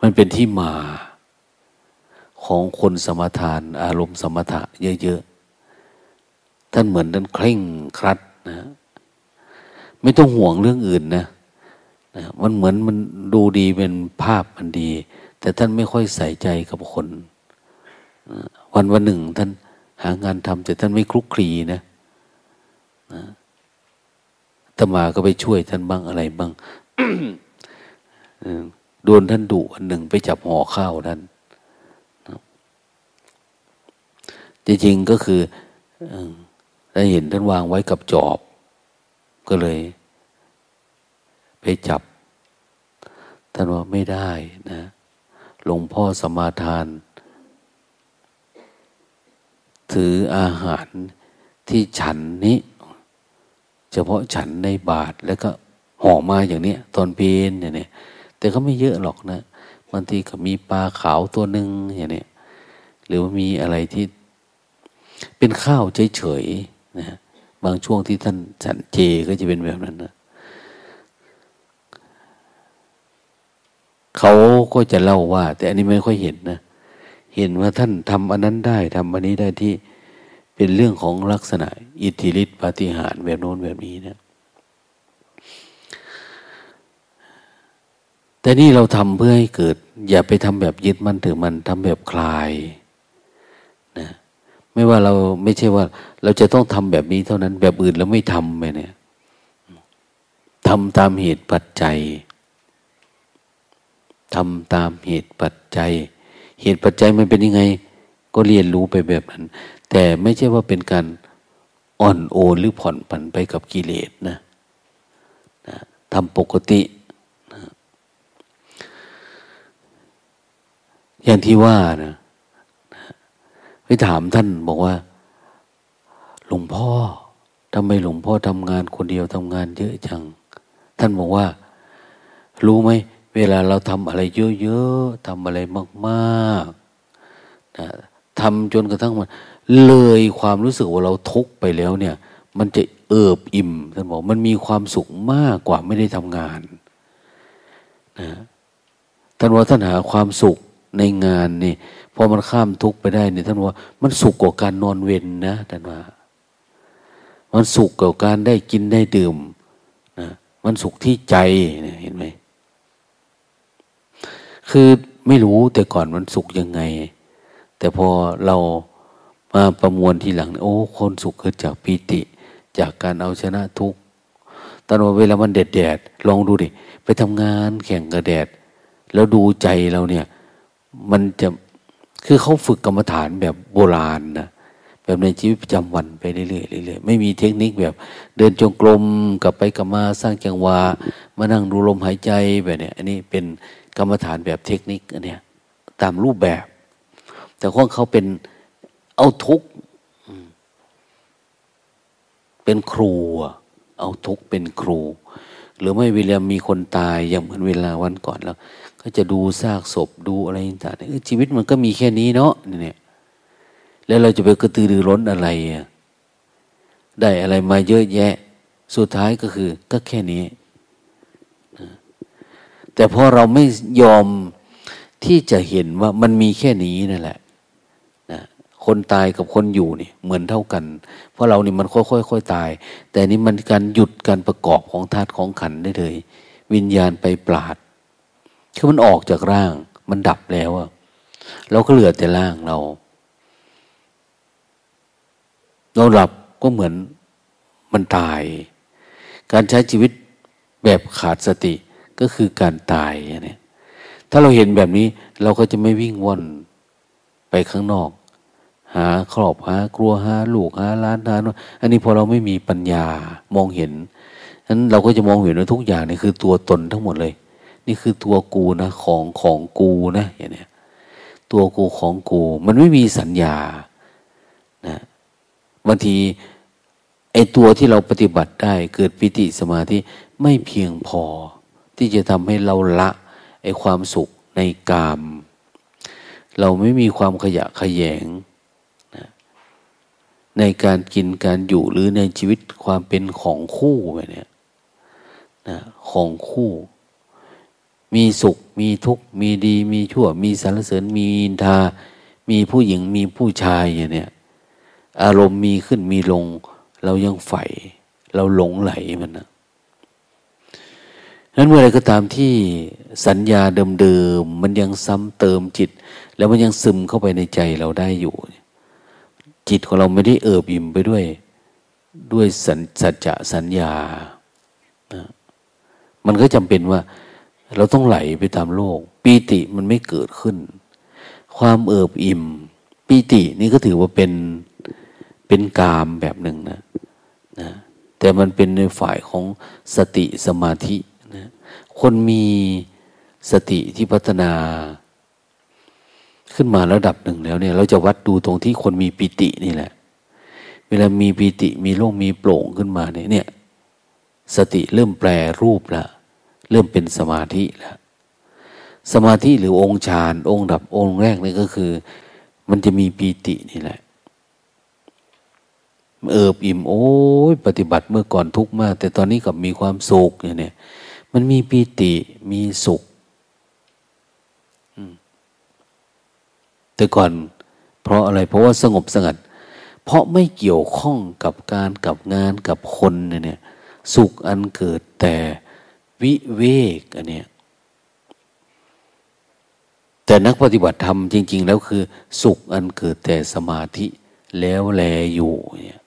มันเป็นที่มาของคนสมทาน อารมณ์สมถะเยอะๆ ท่านเหมือนท่านเคร่งครัดนะไม่ต้องห่วงเรื่องอื่นนะนะ มันเหมือนมันดูดีเป็นภาพมันดี แต่ท่านไม่ค่อยใส่ใจกับคนวันวันหนึ่ง ท่านหางานทำแต่ท่านไม่คลุกคลีนะนะตมาก็ไปช่วยท่านบ้างอะไรบ้างโดนท่านดุอันหนึ่งไปจับห่อข้าวท่านจริงๆก็คือ ได้เห็นท่านวางไว้กับจอบ ก็เลย ไปจับ ท่านว่าไม่ได้นะหลวงพ่อสมาทาน ถืออาหารที่ฉันนี้ เฉพาะฉันในบาทแล้วก็ห่อมาอย่างนี้ตอนเพนอย่างนี้แต่ก็ไม่เยอะหรอกนะบางทีก็มีปลาขาวตัวหนึ่งอย่างนี้หรือว่ามีอะไรที่เป็นข้าวเฉยๆ นะบางช่วงที่ท่านฉันเจก็จะเป็นแบบนั้นนะเขาก็จะเล่าว่า แต่อันนี้ไม่ค่อยเห็นนะ เห็นว่าท่านทำอันนั้นได้ทำอันนี้ได้ที่เป็นเรื่องของลักษณะ อิทธิฤทธิปาฏิหาริย์แบบโน้นแบบนี้นะแต่นี่เราทำเพื่อให้เกิด อย่าไปทำแบบยึดมั่นถือมันทำแบบคลายนะไม่ว่าเราไม่ใช่ว่า เราจะต้องทำแบบนี้เท่านั้น แบบอื่นเราไม่ทำไปเนี่ยทำตามเหตุปัจจัยทำตามเหตุปัจจัย เหตุปัจจัยมันเป็นยังไง ก็เรียนรู้ไปแบบนั้น แต่ไม่ใช่ว่าเป็นการอ่อนโอนหรือผ่อนผันไปกับกิเลสนะนะทำปกตินะอย่างที่ว่านะไปถามท่านบอกว่า หลวงพ่อทำไมหลวงพ่อทำงานคนเดียวทำงานเยอะจัง ท่านบอกว่า รู้ไหมเวลาเราทำอะไรเยอะๆทำอะไรมากๆนะทำจนกระทั่งมัน เลยความรู้สึกว่าเราทุกไปแล้วเนี่ย มันจะเอิบอิ่มท่านบอกมันมีความสุขมากกว่าไม่ได้ทำงานนะท่านว่าท่านหาความสุขในงานนี่พอมันข้ามทุกไปได้เนี่ยท่านว่ามันสุขกว่าการนอนเวนนะท่านว่า มันสุขกว่าการได้กินได้ดื่มนะมันสุขที่ใจเห็นไหมคือไม่รู้แต่ก่อนมันสุขยังไง แต่พอเรามาประมวลทีหลัง โอ้คนสุขเกิดจากปีติ จากการเอาชนะทุกตอนเวลามันแดดแดดลองดูดิ ไปทำงานแข่งกับแดด แล้วดูใจเราเนี่ย มันจะคือเขาฝึกกรรมฐานแบบโบราณนะ แบบในชีวิตประจำวันไปเรื่อยๆเรื่อยๆไม่มีเทคนิคแบบ เดินจงกรมกลับไปกลับมาสร้างจังหวะมานั่งดูลมหายใจแบบเนี้ยอันนี้เป็นกรรมฐานแบบเทคนิคอันเนี้ยตามรูปแบบ แต่ของเขาเป็นเอาทุกเป็นครู เอาทุกเป็นครู หรือไม่เวลามีคนตายอย่างเหมือนเวลาวันก่อนแล้ว ก็จะดูซากศพดูอะไรต่างๆชีวิตมันก็มีแค่นี้เนาะเนี่ย แล้วเราจะไปกระตือรือร้นอะไร ได้อะไรมาเยอะแยะ สุดท้ายก็คือ ก็แค่นี้ แต่พอเราไม่ยอมที่จะเห็นว่ามันมีแค่นี้นั่นแหละนะคนตายกับคนอยู่นี่เหมือนเท่ากัน เพราะเรานี่มันค่อยๆค่อยตาย แต่นี้มันการหยุดการประกอบของธาตุของขันได้เลย วิญญาณไปปราดคือมันออกจากร่าง มันดับแล้วอะเราก็เหลือแต่ร่างเรา เราหลับก็เหมือนมันตาย การใช้ชีวิตแบบขาดสติก็คือการตายเนี่ยถ้าเราเห็นแบบนี้เราก็จะไม่วิ่งว่อนไปข้างนอก หาครอบหากลัวหาลูกหาล้านหาอันนี้พอเราไม่มีปัญญามองเห็นนั้นเราก็จะมองเห็นว่าทุกอย่างนี่คือตัวตนทั้งหมดเลย นี่คือตัวกูนะของของกูนะอย่างนี้ตัวกูของกู มันไม่มีสัญญานะ บางทีไอตัวที่เราปฏิบัติได้เกิดปิติสมาธิไม่เพียงพอ ที่จะทำให้เราละไอความสุขในกาม เราไม่มีความขยะขยงนะในการกินการอยู่หรือในชีวิตความเป็นของคู่ไปเนี่ยนะของคู่ มีสุข มีทุกข์ มีดี มีชั่ว มีสรรเสริญ มีอินทา มีผู้หญิง มีผู้ชายอย่างเนี้ย อารมณ์มีขึ้นมีลง เรายังใฝ่เราหลงไหลมันนะนั้นเมื่อไรก็ตามที่สัญญาเดิมๆมันยังซ้ำเติมจิต แล้วมันยังซึมเข้าไปในใจเราได้อยู่ จิตของเราไม่ได้เอิบอิ่มไปด้วย ด้วยสัญสัจจะสัญญามันก็จำเป็นว่า เราต้องไหลไปตามโลกปีติมันไม่เกิดขึ้น ความเอิบอิ่มปีตินี่ก็ถือว่าเป็น เป็นกามแบบหนึ่งนะนะแต่มันเป็นในฝ่ายของสติสมาธินะคนมีสติที่พัฒนา ขึ้นมาระดับหนึ่งแล้วเนี่ย เราจะวัดดูตรงที่คนมีปิตินี่แหละ เวลามีปิติมีโล่งมีโปร่งขึ้นมาเนี่ยเนี่ย สติเริ่มแปลรูปละเริ่มเป็นสมาธิแล้วสมาธิหรือองค์ฌานองค์ดับองค์แรกนี่ก็คือ มันจะมีปีตินี่แหละ เอิบอิ่มโอ้ยปฏิบัติเมื่อก่อนทุกข์มาก แต่ตอนนี้กับมีความสุขเนี่ย มันมีปีติมีสุขแต่ก่อน เพราะอะไร เพราะว่าสงบสงัด เพราะไม่เกี่ยวข้องกับการกับงานกับคนเนี่ย สุขอันเกิดแต่วิเวกอันเนี้ยแต่นักปฏิบัติธรรมจริง ๆ แล้วคือ สุขอันเกิดแต่สมาธิแล้วแลอยู่เนี่ย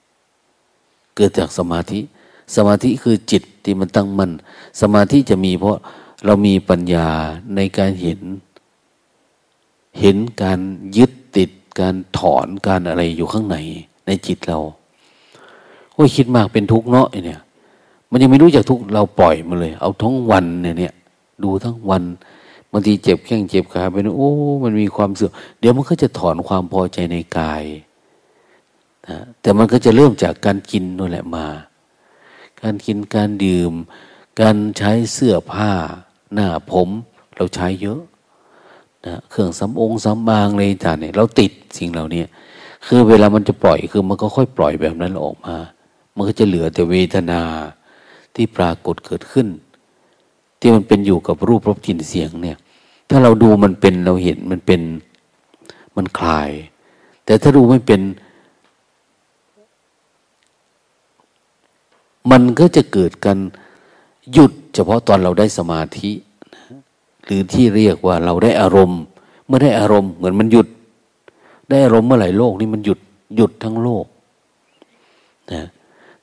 เกิดจากสมาธิ สมาธิคือจิตที่มันตั้งมัน่นสมาธิจะมีเพราะเรามีปัญญาในการเห็น เห็นการยึดติดการถอนการอะไรอยู่ข้างในในจิตเราโอ้ยคิดมากเป็นทุกข์เนาะเนี่ย มันยังไม่รู้จักทุกข์เราปล่อยมาเลย เอาทั้งวันเนี่ยเนี่ย ดูทั้งวันบางทีเจ็บแข้งเจ็บขาไปนะโอ้ มันมีความเสื่อมเดี๋ยวมันก็จะถอนความพอใจในกาย นะแต่มันก็จะเริ่มจากการกินนั่นแหละมา การกินการดื่ม การใช้เสื้อผ้า หน้าผมเราใช้เยอะนะเครื่องสำองสำบางเลยจ่าเนี่ยเราติดสิ่งเหล่านี้คือเวลามันจะปล่อยคือมันก็ค่อยปล่อยแบบนั้นออกมา มันก็จะเหลือแต่เวทนาที่ปรากฏเกิดขึ้น ที่มันเป็นอยู่กับรูปรสกลิ่นเสียงเนี่ย ถ้าเราดูมันเป็นเราเห็นมันเป็นมันคลาย แต่ถ้าดูไม่เป็น มันก็จะเกิดกันหยุดเฉพาะตอนเราได้สมาธิ หรือที่เรียกว่าเราได้อารมณ์ เมื่อได้อารมณ์เหมือนมันหยุด ได้อารมณ์เมื่อไหร่โลกนี้มันหยุดหยุดทั้งโลกนะ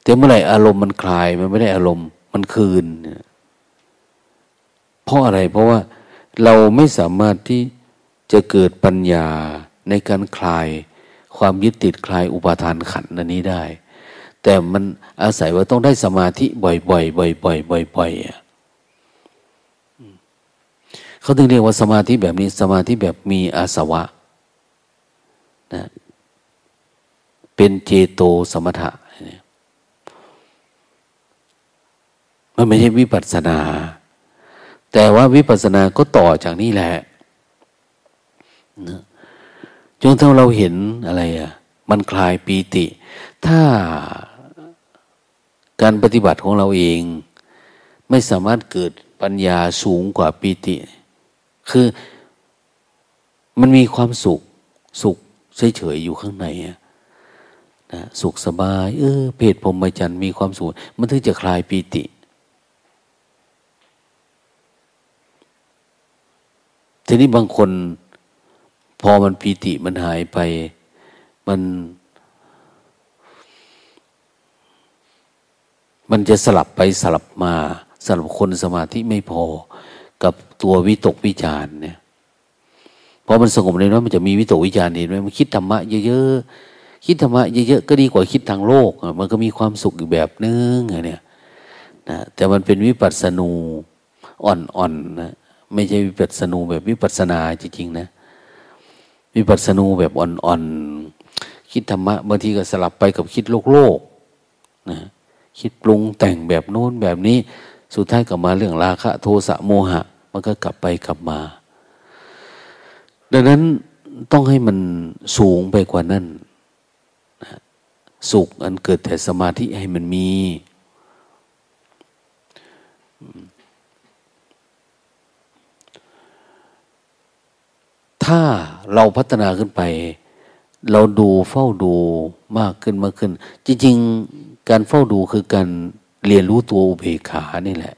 แต่เมื่อไหร่อารมณ์มันคลายมันไม่ได้อารมณ์มันคืนเพราะอะไรเพราะว่าเราไม่สามารถที่จะเกิดปัญญาในการคลาย ความยึดติดคลายอุปาทานขันอันนี้ได้ แต่มันอาศัยว่าต้องได้สมาธิบ่อยๆบ่อยๆบ่อยๆอะเขาถึงเรียกว่าสมาธิแบบนี้ สมาธิแบบมีอาสวะนะเป็นเจโตสมถะมันไม่ใช่วิปัสสนา แต่ว่าวิปัสสนาก็ต่อจากนี้แหละนะจนถ้าเราเห็นอะไรอะ มันคลายปีติ ถ้า การปฏิบัติของเราเอง ไม่สามารถเกิดปัญญาสูงกว่าปีติ คือมันมีความสุขสุขเฉยๆอยู่ข้างในนะสุขสบาย เออเพศพรหมจรรย์มีความสุข มันถึงจะคลายปีติ ทีนี้บางคน พอมันปีติมันหายไป มัน มันจะสลับไปสลับมาสำหรับคนสมาธิไม่พอ กับตัววิตกวิจารเนี่ยพอมันสงบเลยว่ามันจะมีวิตกวิจารเห็นไหมมันคิดธรรมะเยอะๆคิดธรรมะเยอะๆก็ดีกว่าคิดทางโลก มันก็มีความสุขอีกแบบนึงเนี่ยนะแต่มันเป็นวิปัสสนูอ่อนๆนะไม่ใช่วิปัสสนูแบบวิปัสสนาจริงๆนะวิปัสสนูแบบอ่อนๆคิดธรรมะบางทีก็สลับไปกับคิดโลกโลกนะ คิดปรุงแต่งแบบโน้นแบบนี้ สุดท้ายกลับมาเรื่องราคะโทสะโมหะ มันก็กลับไปกลับมา ดังนั้นต้องให้มันสูงไปกว่านั้นสุขอันเกิดแต่สมาธิให้มันมี ถ้าเราพัฒนาขึ้นไป เราดูเฝ้าดูมากขึ้นมากขึ้น จริง ๆ การเฝ้าดูคือการเรียนรู้ตัวอุเบกขานี่แหละ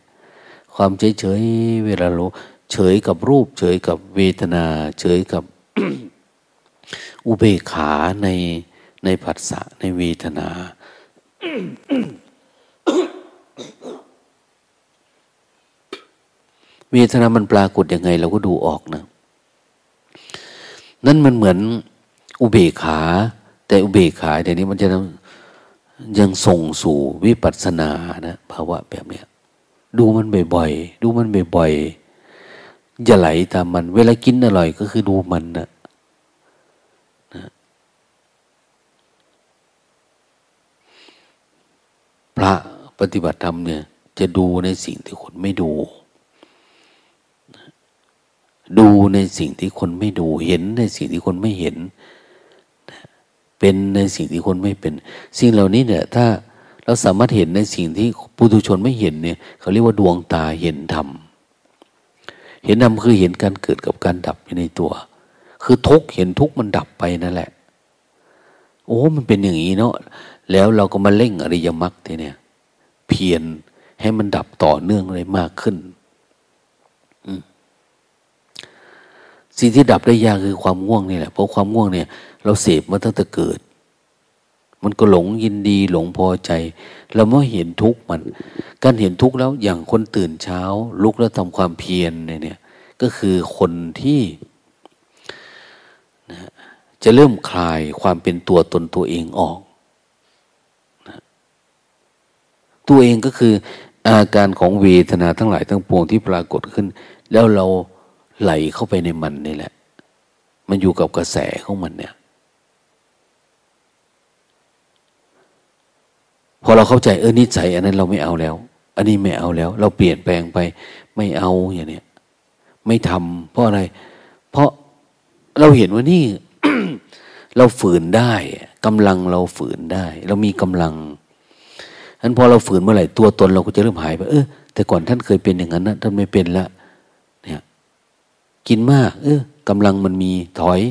ความเฉยเฉยเวลาเราเฉยกับรูป เฉยกับเวทนา เฉยกับอุเบกขาในในผัสสะในเวทนา เวทนามันปรากฏยังไง เราก็ดูออกนะ นั่นมันเหมือนอุเบกขา แต่อุเบกขาเดี๋ยวนี้มันจะ ยังส่งสู่วิปัสสนานะภาวะแบบเนี้ยดูมันบ่อยๆดูมันบ่อยๆอย่าไหลตามมัน เวลากินอร่อยก็คือดูมันนะนะพระปฏิบัติธรรมเนี่ย จะดูในสิ่งที่คนไม่ดู ดูในสิ่งที่คนไม่ดูเห็นในสิ่งที่คนไม่เห็น เป็นในสิ่งที่คนไม่เป็น สิ่งเหล่านี้เนี่ย ถ้าเราสามารถเห็นในสิ่งที่ปุถุชนไม่เห็นเนี่ย เขาเรียกว่าดวงตาเห็นธรรมเห็นธรรมคือเห็นการเกิดกับการดับในตัว คือทุกเห็นทุกมันดับไปนั่นแหละ โอ้มันเป็นอย่างนี้เนาะแล้วเราก็มาเล่งอริยมรรคทีเนี่ย เพียรให้มันดับต่อเนื่องเลยมากขึ้น สิ่งที่ดับได้ยากคือความง่วงนี่แหละเพราะความง่วงเนี่ย เราเสพมาตั้งแต่เกิด มันก็หลงยินดีหลงพอใจ เราเมื่อเห็นทุกข์มัน การเห็นทุกข์แล้วอย่างคนตื่นเช้า ลุกแล้วทำความเพียรเนี่ย ก็คือคนที่นะจะเริ่มคลายความเป็นตัวตนตัวเองออกนะตัวเองก็คืออาการของเวทนาทั้งหลายทั้งปวงที่ปรากฏขึ้น แล้วเรา ไหลเข้าไปในมันนี่แหละ มันอยู่กับกระแสของมันเนี่ย พอเราเข้าใจเออนิสัยอันนั้นเราไม่เอาแล้ว อันนี้ไม่เอาแล้ว เราเปลี่ยนแปลงไป ไม่เอาอย่างเนี้ยไม่ทำเพราะอะไร เพราะเราเห็นว่านี่ เราฝืนได้กำลังเราฝืนได้ เรามีกำลังฉะนั้นพอเราฝืนเมื่อไหร่ตัวตนเราก็จะเริ่มหายไปเออแต่ก่อนท่านเคยเป็นอย่างนั้นนะท่านไม่เป็นละ กินมาก เออกำลังมันมีถอย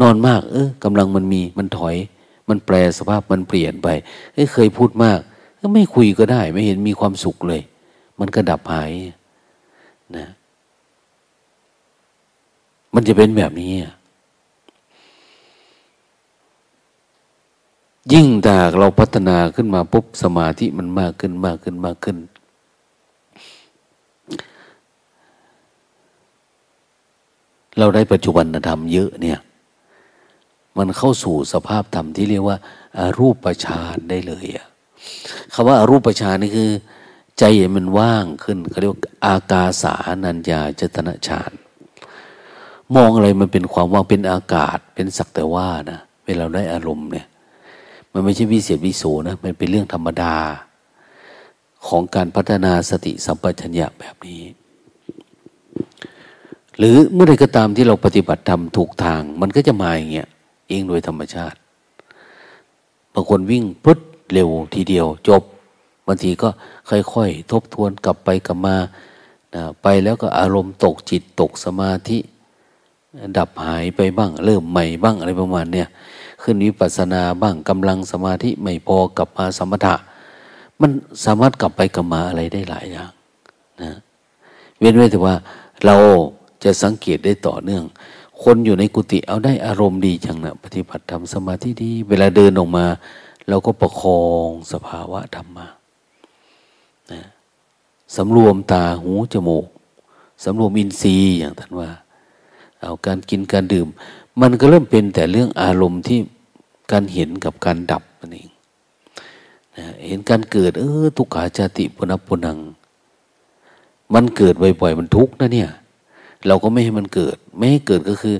นอนมาก เออกำลังมันมี มันถอย มันแปลสภาพมันเปลี่ยนไปเคยพูดมากก็ไม่คุยก็ได้ ไม่เห็นมีความสุขเลย มันก็ดับหายนะมันจะเป็นแบบนี้ยิ่งถ้าเราพัฒนาขึ้นมาปุ๊บสมาธิมันมากขึ้นมากขึ้นมากขึ้น เราได้ปัจจุบันธรรมเยอะเนี่ย มันเข้าสู่สภาพธรรมที่เรียกว่าอารูปฌานได้เลยอะคำว่าอารูปฌานนี่คือ ใจมันว่างขึ้นเขาเรียกว่าอากาสานัญญาจตนะฌานมองอะไรมันเป็นความว่างเป็นอากาศ เป็นสักแต่ว่านะเวลาได้อารมณ์เนี่ย มันไม่ใช่วิเศษวิโสนะมันเป็นเรื่องธรรมดา ของการพัฒนาสติสัมปชัญญะแบบนี้ หรือเมื่อใดก็ตามที่เราปฏิบัติธรรมถูกทาง มันก็จะมาอย่างเงี้ยเองโดยธรรมชาติบางคนวิ่งพุทเร็วทีเดียวจบบางทีก็ค่อยๆทบทวนกลับไปกลับมานะไปแล้วก็อารมณ์ตกจิตตกสมาธิ ดับหายไปบ้าง เริ่มใหม่บ้างอะไรประมาณเนี้ยขึ้นวิปัสสนาบ้างกำลังสมาธิไม่พอกลับมาสมถะ มันสามารถกลับไปกลับมาอะไรได้หลายอย่างนะเว้นไว้แต่ว่าเรา จะสังเกตได้ต่อเนื่อง คนอยู่ในกุฏิเอาได้อารมณ์ดีจังนะปฏิบัติทำสมาธิดี เวลาเดินออกมาเราก็ประคองสภาวะธรรมมานะสำรวมตาหูจมูกสำรวมอินทรีย์อย่างท่านว่า เอาการกินการดื่ม มันก็เริ่มเป็นแต่เรื่องอารมณ์ที่การเห็นกับการดับนั่นเองนะเห็นการเกิดเออทุกขาจติปุณปุนัง มันเกิดบ่อยๆมันทุกข์นะเนี่ย เราก็ไม่ให้มันเกิด ไม่ให้เกิดก็คือ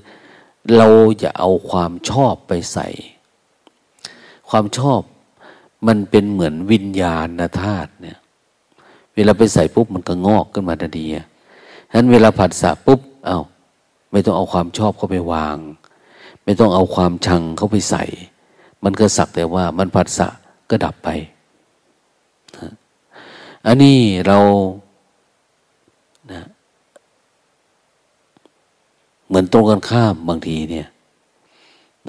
เราจะเอาความชอบไปใส่ ความชอบมันเป็นเหมือนวิญญาณธาตุเนี่ย เวลาไปใส่ปุ๊บมันก็งอกขึ้นมาทันทีฉะนั้นเวลาผัดสะปุ๊บเอา้าไม่ต้องเอาความชอบเข้าไปวาง ไม่ต้องเอาความชังเข้าไปใส่ มันก็สักแต่ว่ามันผัดสะก็ดับไป อันนี้เรานะ เหมือนตรงกันข้ามบางทีเนี่ย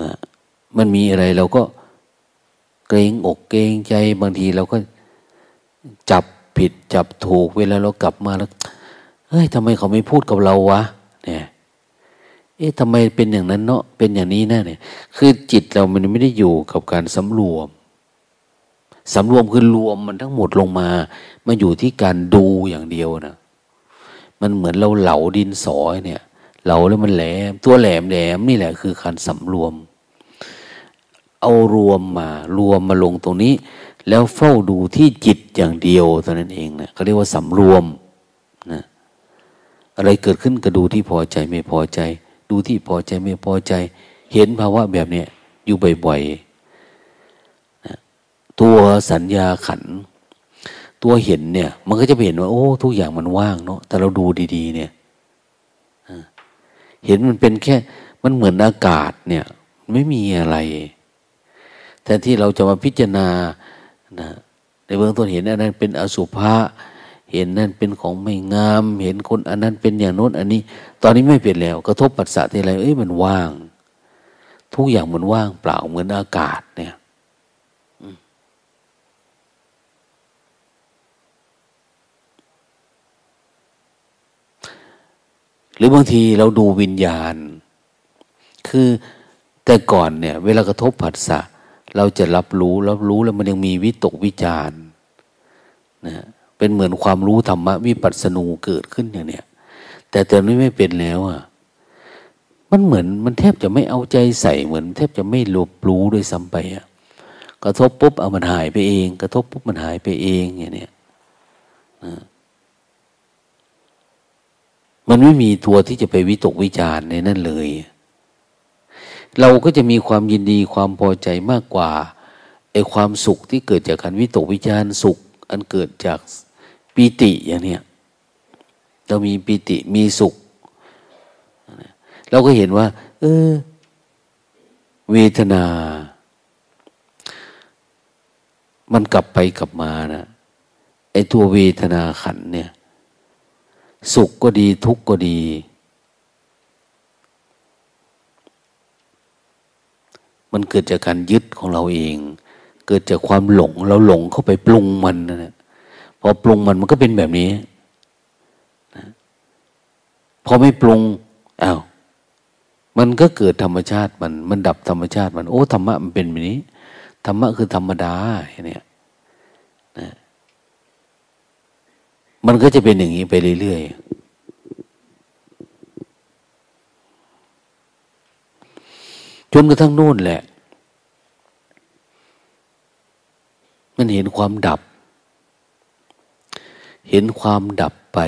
นะมันมีอะไรเราก็เกรงอกเกรงใจบางทีเราก็จับผิดจับถูกเวลาเรากลับมาแล้วเฮ้ยทำไมเขาไม่พูดกับเราวะ เนี่ย เอ๊ะทำไมเป็นอย่างนั้นเนาะเป็นอย่างนี้นะเนี่ย คือจิตเรามันไม่ได้อยู่กับการสำรวมสำรวมคือรวมมันทั้งหมดลงมา มาอยู่ที่การดูอย่างเดียวนะมันเหมือนเราเหลาดินสอเนี่ย เหลาแล้วมันแหลม ตัวแหลมแหลมนี่แหละคือการสำรวม เอารวมมารวมมาลงตรงนี้ แล้วเฝ้าดูที่จิตอย่างเดียวเท่านั้นเองนะเขาเรียกว่าสำรวมนะอะไรเกิดขึ้นก็ดูที่พอใจไม่พอใจ ดูที่พอใจไม่พอใจ เห็นภาวะแบบนี้อยู่บ่อยๆนะตัวสัญญาขัน ตัวเห็นเนี่ย มันก็จะเห็นว่า โอ้ ทุกอย่างมันว่างเนาะแต่เราดูดี ๆ เนี่ย เห็นมันเป็นแค่มันเหมือนอากาศเนี่ยไม่มีอะไร แต่ที่เราจะมาพิจารณานะในเบื้องต้นเห็นอันนั้นเป็นอสุภะเห็นนั่นเป็นของไม่งาม เห็นคนอันนั้นเป็นอย่างโน้นอันนี้ ตอนนี้ไม่เปลี่ยนแล้ว กระทบปัสสะที่ไรเอ้ยมันว่าง ทุกอย่างมันว่างเปล่าเหมือนอากาศเนี่ย รือบางทีเราดูวิญญาณ คือแต่ก่อนเนี่ย เวลากระทบผัสสะเราจะรับรู้รับรู้แล้วมันยังมีวิตกวิจารนะเป็นเหมือนความรู้ธรรมะวิปัสสนูเกิดขึ้นอย่างเนี้ยแต่ตอนนี้ไม่เป็นแล้วอะมันเหมือนมันแทบจะไม่เอาใจใส่เหมือน แทบจะไม่รบรู้ด้วยซ้ำไปอะกระทบปุ๊บเอามันหายไปเอง กระทบปุ๊บมันหายไปเองอย่างเนี้ยนะ มันไม่มีตัวที่จะไปวิตกวิจารในนั่นเลย เราก็จะมีความยินดีความพอใจมากกว่าไอความสุขที่เกิดจากการวิตกวิจารสุข อันเกิดจากปีติอย่างเนี้ยเรามีปีติมีสุข เราก็เห็นว่า เออ เวทนา มันกลับไปกลับมานะไอตัวเวทนาขันเนี่ย สุขก็ดีทุกข์ก็ดี มันเกิดจากการยึดของเราเอง เกิดจากความหลง เราหลงเข้าไปปรุงมันนะพอปรุงมันมันก็เป็นแบบนี้นะพอไม่ปรุงอา้าวมันก็เกิดธรรมชาติมัน มันดับธรรมชาติมัน โอ้ธรรมะมันเป็นแบบนี้ธรรมะคือธรรมดาเนี่ยนะ มันก็จะเป็นอย่างนี้ไปเรื่อยๆ จนกระทั่งนู่นแหละ มันเห็นความดับ เห็นความดับไป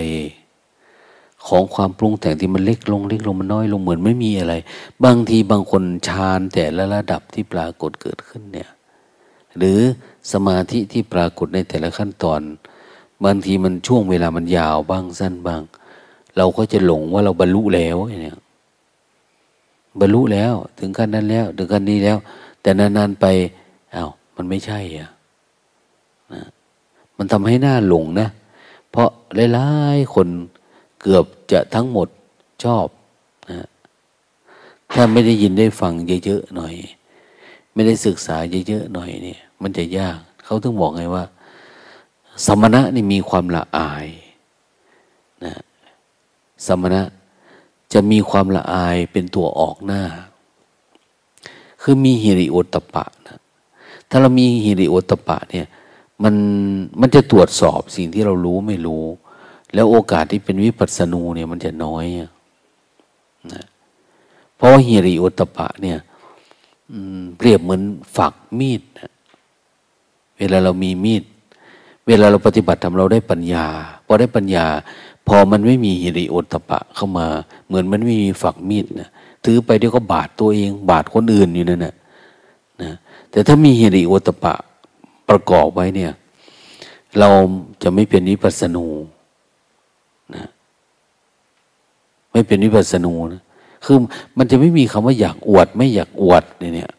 ของความปรุงแต่งที่มันเล็กลงเล็กลงมันน้อยลงเหมือนไม่มีอะไร บางทีบางคนฌานแต่ละระดับที่ปรากฏเกิดขึ้นเนี่ย หรือสมาธิที่ปรากฏในแต่ละขั้นตอน บางทีมันช่วงเวลามันยาวบ้างสั้นบ้าง เราก็จะหลงว่าเราบรรลุแล้วเนี่ยบรรลุแล้ว ถึงขั้นนั้นแล้ว ถึงขั้นนี้แล้ว แต่นานๆไปอา้าวมันไม่ใช่อะนะมันทำให้หน้าหลงนะ เพราะหลายๆคนเกือบจะทั้งหมดชอบนะถ้าไม่ได้ยินได้ฟังเยอะๆหน่อย ไม่ได้ศึกษาเยอะๆหน่อยเนี่ย มันจะยาก เขาถึงบอกไงว่า สมณะนี่มีความละอายนะสมณะจะมีความละอายเป็นตัวออกหน้า คือมีฮิริโอตปะนะถ้าเรามีฮิริโอตปะเนี่ยมันมันจะตรวจสอบสิ่งที่เรารู้ไม่รู้ แล้วโอกาสที่เป็นวิปัสสนูเนี่ยมันจะน้อยนะเพราะว่าฮิริโอตปะเนี่ยเปรียบเหมือนฝักมีดนะเวลาเรามีมีด เวลาเราปฏิบัติทำเราได้ปัญญา พอได้ปัญญา พอมันไม่มีฮิริโอตปะเข้ามา เหมือนมันไม่มีฝักมีดนะถือไปเดี๋ยวก็บาดตัวเอง บาดคนอื่นอยู่นั่นนะนะแต่ถ้ามีฮิริโอตปะประกอบไว้เนี่ย เราจะไม่เป็นวิปัสสนูนะไม่เป็นวิปัสสนูนะคือมันจะไม่มีคำว่าอยากอวด ไม่อยากอวดเนี่ย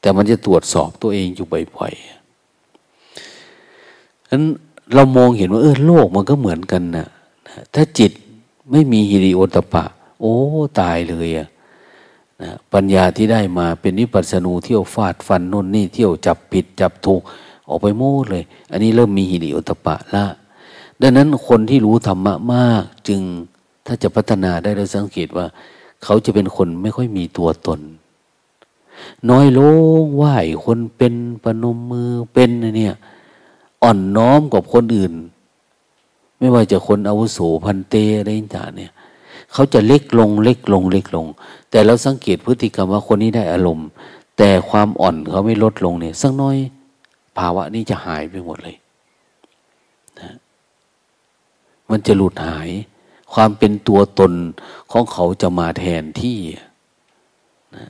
แต่มันจะตรวจสอบตัวเองอยู่บ่อยๆ นั้นเรามองเห็นว่า เออโลกมันก็เหมือนกันนะถ้าจิตไม่มีฮิริโอตปะ โอ้ตายเลยอะนะปัญญาที่ได้มาเป็นนิปัสนูเที่ยวฟาดฟันนู่นนี่เที่ยวจับผิดจับถูกออกไปโมดเลย อันนี้เริ่มมีหิริโอตปะละดังนั้นคนที่รู้ธรรมะมาก จึงถ้าจะพัฒนาได้เราสังเกตว่า เขาจะเป็นคนไม่ค่อยมีตัวตน น้อยลงไหวคนเป็นปนมมือเป็นเนี่ย อ่อนน้อมกับคนอื่น ไม่ว่าจะคนอาวุโสพันเตอะไรต่างเนี่ยเขาจะเล็กลงเล็กลงเล็กลง แต่เราสังเกตพฤติกรรมว่าคนนี้ได้อารมณ์ แต่ความอ่อนเขาไม่ลดลงเนี่ยสักน้อย ภาวะนี้จะหายไปหมดเลยนะมันจะหลุดหาย ความเป็นตัวตนของเขาจะมาแทนที่นะ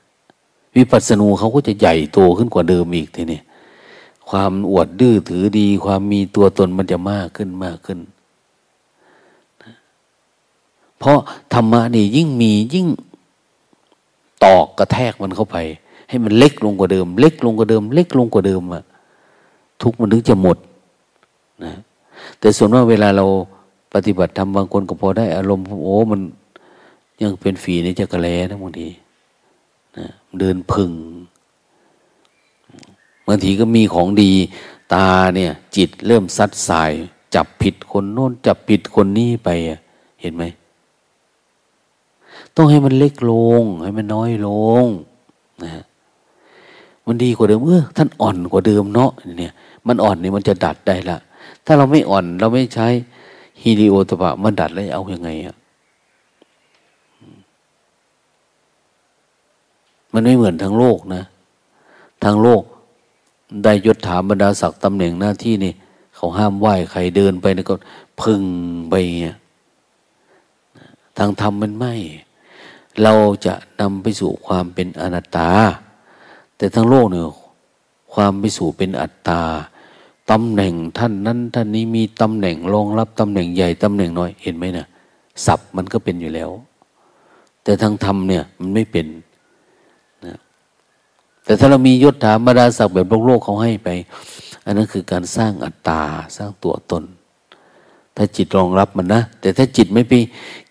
วิปัสสนูเขาก็จะใหญ่โตขึ้นกว่าเดิมอีกทีนี้ ความอวดดื้อถือดี ความมีตัวตนมันจะมากขึ้นมากขึ้น เพราะธรรมะนี่ยิ่งมียิ่งตอกกระแทกมันเข้าไป ให้มันเล็กลงกว่าเดิม เล็กลงกว่าเดิม เล็กลงกว่าเดิมอะทุกมันถึงจะหมดนะแต่ส่วนว่าเวลาเราปฏิบัติทำบางคนก็พอได้อารมณ์โอ้มันยังเป็นฝีในจักระแลนะบางทีนะเดินพึง บางทีก็มีของดี ตาเนี่ย จิตเริ่มซัดสาย จับผิดคนโน้น จับผิดคนนี้ไปเห็นไหมต้องให้มันเล็กลง ให้มันน้อยลงนะมันดีกว่าเดิมเออท่านอ่อนกว่าเดิมเนาะเนี่ย มันอ่อนนี่มันจะดัดได้ละถ้าเราไม่อ่อนเราไม่ใช้ฮีริโอตปะมันดัดแล้วเอาอยัางไงอะมันไม่เหมือนทั้งโลกนะ ทางโลก ได้ยศถาบรรดาศักดิ์ตำแหน่งหน้าที่นี่ เขาห้ามไหว้ใครเดินไปนี่ก็พึ่งไปเงี้ยทางธรรมมันไม่ เราจะนำไปสู่ความเป็นอนัตตา แต่ทั้งโลกเนี่ยความไปสู่เป็นอัตตาตำแหน่งท่านนั้นท่านนี้มีตำแหน่งรองรับตำแหน่งใหญ่ตำแหน่งน้อยเห็นไหมนะศัพท์มันก็เป็นอยู่แล้ว แต่ทางธรรมเนี่ยมันไม่เป็น แต่ถ้าเรามียศถาบรรดาศักดิ์แบบโลกโลกเขาให้ไป อันนั้นคือการสร้างอัตตาสร้างตัวตน ถ้าจิตรองรับมันนะ แต่ถ้าจิตไม่ไป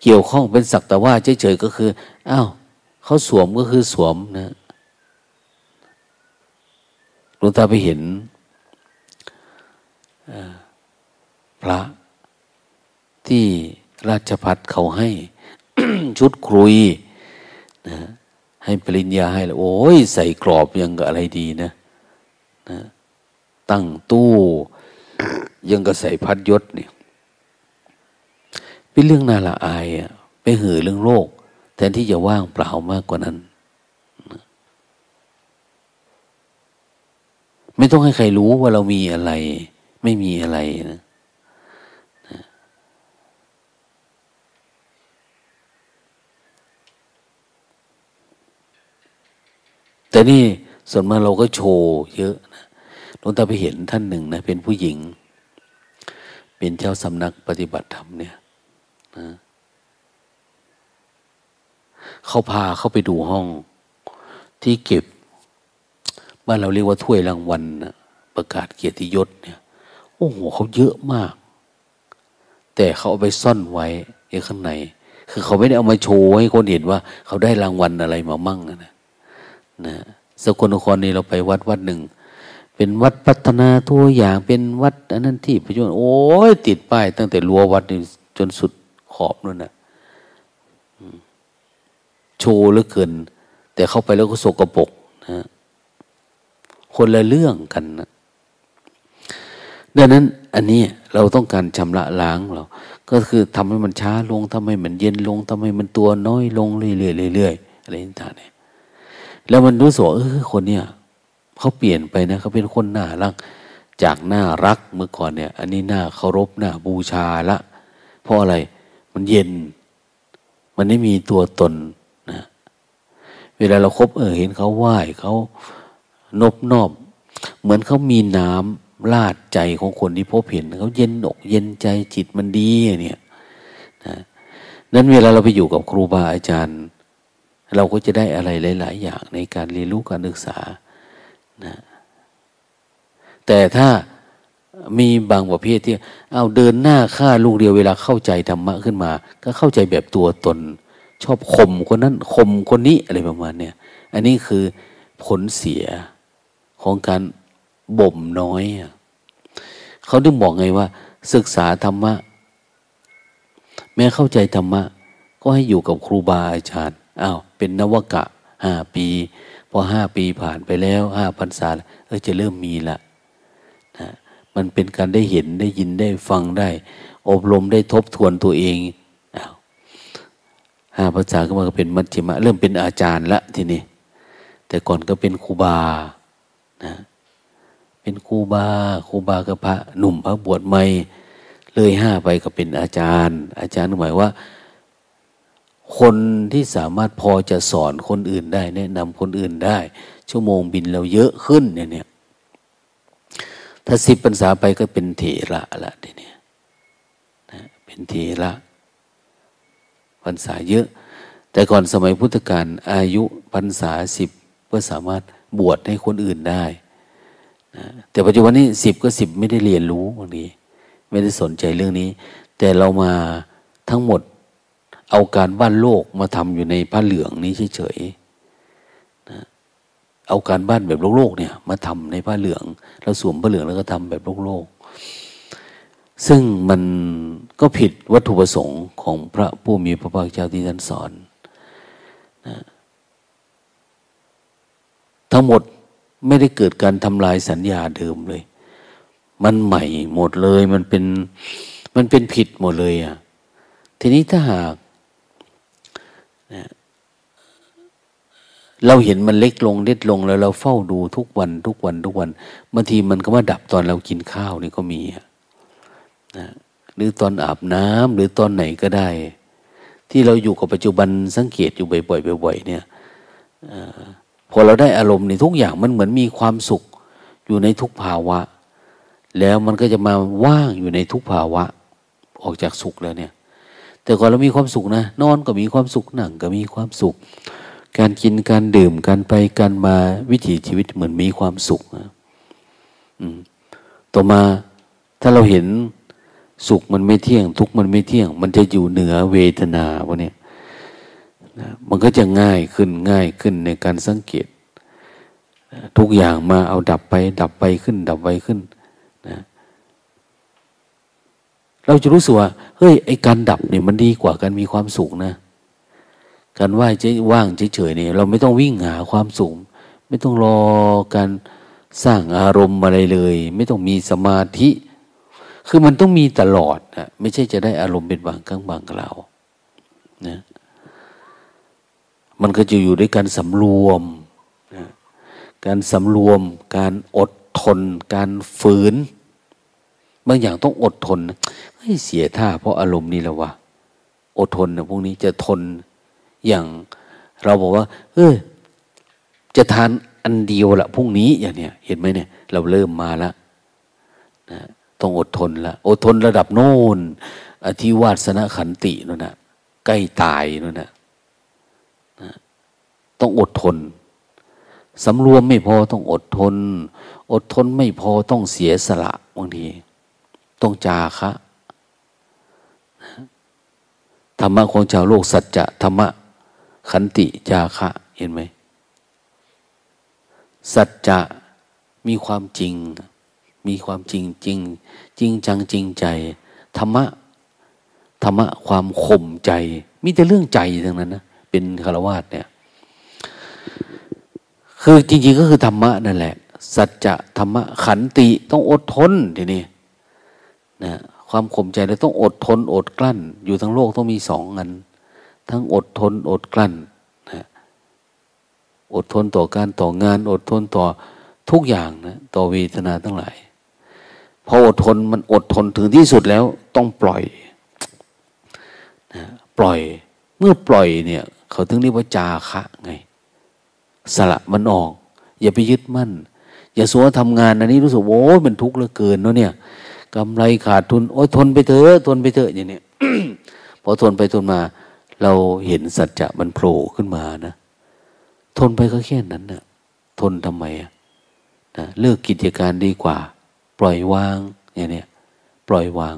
เกี่ยวข้องเป็นสักแต่ว่าเฉยๆก็คืออ้าวเขาสวมก็คือสวมนะหลวงตาไปเห็นพระที่ราชพัฒเขาให้ชุดครุยนะ ให้ปริญญาให้เลยโอ้ยใส่กรอบยังกับอะไรดีนะนะ ตั้งตู้ยังก็ใส่พัดยศเนี่ยเป็นเรื่องน่าละอายอะไปเหือเรื่องโลกแทนที่จะว่างเปล่ามากกว่านั้น ไม่ต้องให้ใครรู้ว่าเรามีอะไร ไม่มีอะไรนะ แต่นี่ส่วนมากเราก็โชว์เยอะนะหลวงตาไปเห็นท่านหนึ่งนะเป็นผู้หญิง เป็นเจ้าสำนักปฏิบัติธรรมเนี่ยนะเขาพาเข้าไปดูห้อง ที่เก็บบ้านเราเรียกว่าถ้วยรางวัลนะประกาศเกียรติยศเนี่ยโอ้โหเขาเยอะมาก แต่เขาเอาไปซ่อนไว้ในข้างใน คือเขาไม่ได้เอามาโชว์ให้คนเห็นว่า เขาได้รางวัลอะไรมามั่งนะ นะสกลนครนี่เราไปวัดวัดหนึ่ง เป็นวัดพัฒนาตัวอย่างเป็นวัดอันนั้นที่พระจุโอ้ยติดป้ายตั้งแต่รั้ววัดนี่จนสุดขอบนู่นนะโชว์เหลือเกิน แต่เข้าไปแล้วก็สกปรกนะคนละเรื่องกันนะดังนั้นอันนี้เราต้องการชำระล้างเรา ก็คือทำให้มันช้าลงทำให้มันเย็นลงทำให้มันตัวน้อยลงเรื่อยๆเรื่อยๆอะไรต่างๆเนี่ย แล้วมันรู้สึกเออคนเนี้ยเขาเปลี่ยนไปนะเขาเป็นคนน่ารัก จากน่ารักเมื่อก่อนเนี่ย อันนี้น่าเคารพน่าบูชาละ เพราะอะไรมันเย็น มันไม่มีตัวตนนะเวลาเราครบเออเห็นเขาไหว้เขานบนอบ เหมือนเขามีน้ำลาดใจของคนที่พบเห็นเขาเย็นอกเย็นใจจิตมันดีเนี่ยนะนั้นเวลาเราไปอยู่กับครูบาอาจารย์ เราก็จะได้อะไรหลาย ๆ อย่างในการเรียนรู้การศึกษานะแต่ถ้ามีบางประเภทที่ เอาเดินหน้าฆ่าลูกเดียวเวลาเข้าใจธรรมะขึ้นมา ก็เข้าใจแบบตัวตน ชอบข่มคนนั้นข่มคนนี้อะไรประมาณเนี่ยอันนี้คือผลเสียของการบ่มน้อย เขาถึงบอกไงว่า ศึกษาธรรมะ แม้เข้าใจธรรมะ ก็ให้อยู่กับครูบาอาจารย์ อ้าวเป็นนวกะห้าปีพอห้าปีผ่านไปแล้วห้าพรรษาเออจะเริ่มมีละนะมันเป็นการได้เห็นได้ยินได้ฟังได้ อบรมได้ทบทวนตัวเองอ้าวห้าพรรษาก็มาเป็นมัชฌิมะเริ่มเป็นอาจารย์ละทีนี้แต่ก่อนก็เป็นครูบานะเป็นครูบาครูบากับพระหนุ่มพระบวชใหม่เลยห้าไปก็เป็นอาจารย์ อาจารย์หมายว่า คนที่สามารถพอจะสอนคนอื่นได้ แนะนำคนอื่นได้ ชั่วโมงบินเราเยอะขึ้นเนี่ยเนี่ยถ้าสิบพรรษาไปก็เป็นเถระละเดี๋ยวนี้นะเป็นเถระพรรษาเยอะ แต่ก่อนสมัยพุทธกาลอายุพรรษาสิบก็สามารถบวชให้คนอื่นได้นะแต่ปัจจุบันนี้สิบก็สิบไม่ได้เรียนรู้บางทีไม่ได้สนใจเรื่องนี้ แต่เรามาทั้งหมด เอาการบ้านโลกมาทำอยู่ในผ้าเหลืองนี้เฉยๆนะเอาการบ้านแบบโลกๆเนี่ย มาทำในผ้าเหลืองเราสวมผ้าเหลืองแล้วก็ทำแบบโลกๆซึ่งมันก็ผิดวัตถุประสงค์ของพระผู้มีพระภาคเจ้าที่ท่านสอนนะทั้งหมดไม่ได้เกิดการทำลายสัญญาเดิมเลย มันใหม่หมดเลย มันเป็น มันเป็นผิดหมดเลยอะ ทีนี้ถ้าหาก เราเห็นมันเล็กลงเล็กลงแล้วเราเฝ้าดูทุกวันทุกวันทุกวันบางทีมันก็มาดับตอนเรากินข้าวนี่ก็มีนะหรือตอนอาบน้ำหรือตอนไหนก็ได้ ที่เราอยู่กับปัจจุบันสังเกตอยู่บ่อยๆบ่อยๆเนี่ยอพอเราได้อารมณ์ในทุกอย่างมันเหมือนมีความสุขอยู่ในทุกภาวะ แล้วมันก็จะมาว่างอยู่ในทุกภาวะ ออกจากสุขแล้วเนี่ย แต่ก่อนเรามีความสุขนะ นอนก็มีความสุขนั่งก็มีความสุข การกินการดื่มการไปการมาวิถีชีวิตเหมือนมีความสุขนะต่อมาถ้าเราเห็นสุขมันไม่เที่ยง ทุกมันไม่เที่ยง มันจะอยู่เหนือเวทนาวะเนี่ยนะมันก็จะง่ายขึ้นง่ายขึ้นในการสังเกตทุกอย่างมาเอาดับไป ดับไปขึ้น ดับไปขึ้นนะเราจะรู้สึกว่าเฮ้ยไอ้การดับเนี่ยมันดีกว่าการมีความสุขนะ การว่ายใจว่างเฉยๆเนี่ยเราไม่ต้องวิ่งหาความสุขไม่ต้องรอการสร้างอารมณ์อะไรเลย ไม่ต้องมีสมาธิ คือมันต้องมีตลอดนะไม่ใช่จะได้อารมณ์เป็นบางครั้งบางคราวนะมันก็จะอยู่ด้วยการสำรวมนะการสำรวม การอดทน การฝืน บางอย่างต้องอดทนให้เสียท่าเพราะอารมณ์นี่แหละวะอดทนนะพวกนี้จะทน อย่างเราบอกว่า เออจะทานอันเดียวละพรุ่งนี้อย่างเนี้ยเห็นไหมเนี่ย เราเริ่มมาแล้วนะต้องอดทนละอดทนระดับโน้นอธิวาสนขันตินั่นนะใกล้ตายนั่นนะต้องอดทนสำรวมไม่พอต้องอดทน อดทนไม่พอต้องเสียสละบางทีต้องจาคะธรรมะของชาวโลกสัจจะธรรมะ ขันติจาคะ เห็นไหม สัจจะมีความจริง มีความจริงจริง จริงจังจริงใจ ธรรมะ ธรรมะความข่มใจ มีแต่เรื่องใจทั้งนั้นนะ เป็นคารวาสเนี่ย คือจริง ๆ ก็คือธรรมะนั่นแหละ สัจจะธรรมะขันติต้องอดทนทีนี้นะความข่มใจเราต้องอดทนอดกลั้น อยู่ทั้งโลกต้องมีสองอัน ทั้งอดทนอดกลั้นนะอดทนต่อการต่องาน อดทนต่อทุกอย่างนะต่อเวทนาทั้งหลายพออดทนมันอดทนถึงที่สุดแล้วต้องปล่อยนะปล่อยเมื่อปล่อยเนี่ย เขาถึงเรียกว่าจาคะไง สละมันออก อย่าไปยึดมั่น อย่าสัวทำงานอันนี้รู้สึกโอ้มันทุกข์เหลือเกินเนาะเนี่ยกำไรขาดทุน โอ้ยทนไปเถอะทนไปเถอะอย่างนี้พอทนไปทนมา เราเห็นสัจจะมันโผล่ขึ้นมานะ ทนไปก็แค่นั้นนะทนทำไมอะนะเลิกกิจการดีกว่า ปล่อยวางอย่างเนี้ยปล่อยวาง